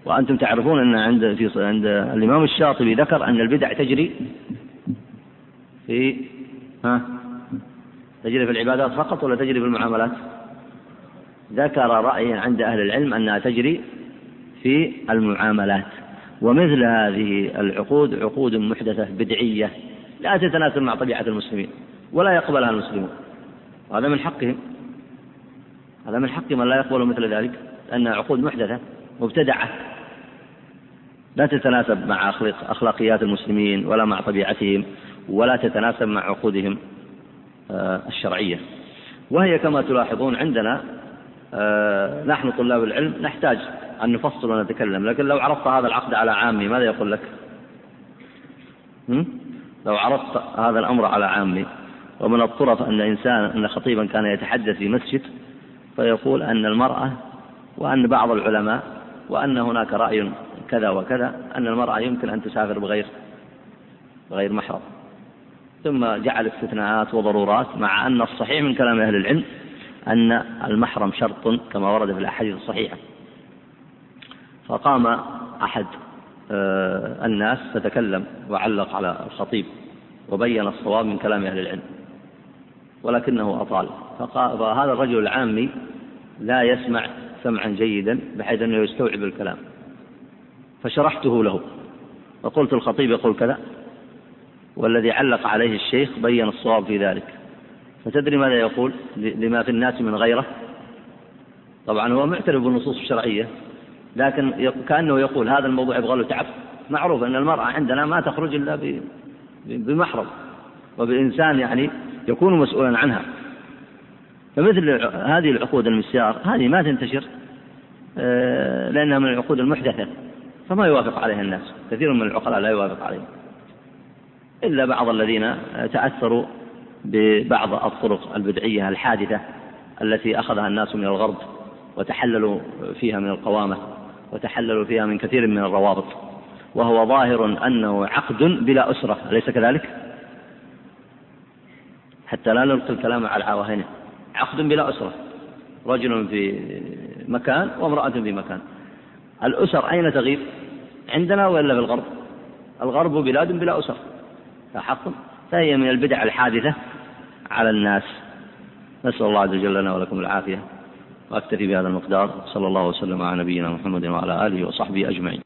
وأنتم تعرفون أن عند في عند الإمام الشاطبي ذكر أن البدع تجري في ها؟ تجري في العبادات فقط ولا تجري في المعاملات؟ ذكر رأيا عند أهل العلم أنها تجري في المعاملات. ومثل هذه العقود عقود محدثة بدعية لا تتناسب مع طبيعة المسلمين ولا يقبلها المسلمون. هذا من حقهم. هذا من حقهم أن لا يقبلوا مثل ذلك لأنها عقود محدثة مبتدعة. لا تتناسب مع أخلاقيات المسلمين ولا مع طبيعتهم ولا تتناسب مع عقودهم آه، الشرعية. وهي كما تلاحظون عندنا آه، نحن طلاب العلم نحتاج أن نفصل ونتكلم لكن لو عرضت هذا العقد على عامي ماذا يقول لك؟ لو عرضت هذا الأمر على عامي ومن الطرف أن إنسان أن خطيبا كان يتحدث في مسجد فيقول أن المرأة وأن بعض العلماء وأن هناك رأي كذا وكذا أن المرأة يمكن أن تسافر بغير بغير محرم. ثم جعل استثناءات وضرورات مع أن الصحيح من كلام أهل العلم أن المحرم شرط كما ورد في الأحاديث الصحيحة. فقام أحد آه، الناس فتكلم وعلق على الخطيب وبين الصواب من كلام أهل العلم ولكنه أطال. فهذا الرجل العامي لا يسمع سمعا جيدا بحيث أنه يستوعب الكلام. فشرحته له. وقلت الخطيب يقول كذا والذي علق عليه الشيخ بين الصواب في ذلك. فتدري ماذا يقول لما في الناس من غيره؟ طبعا هو معترف بالنصوص الشرعية لكن كأنه يقول هذا الموضوع يبغى له تعب. معروف أن المرأة عندنا ما تخرج إلا بمحرم وبإنسان يعني يكون مسؤولا عنها. فمثل هذه العقود المسيار هذه ما تنتشر آه، لأنها من العقود المحدثة. فما يوافق عليها الناس. كثير من العقلاء لا يوافق عليها إلا بعض الذين تأثروا ببعض الطرق البدعية الحادثة التي أخذها الناس من الغرب وتحللوا فيها من القوامة وتحللوا فيها من كثير من الروابط. وهو ظاهر أنه عقد بلا أسرة. أليس كذلك؟ حتى لا نلقي الكلام على العواهنة عقد بلا أسرة. رجل في مكان وامرأة في مكان. الأسر أين تغيب؟ عندنا ولا في الغرب؟ الغرب بلاد بلا أسر. لاحظتم؟ فهي من البدع الحادثة على الناس. نسأل الله عز وجل لنا ولكم العافية. وأكتفي بهذا المقدار. صلى الله وسلم على نبينا محمد وعلى آله وصحبه أجمعين.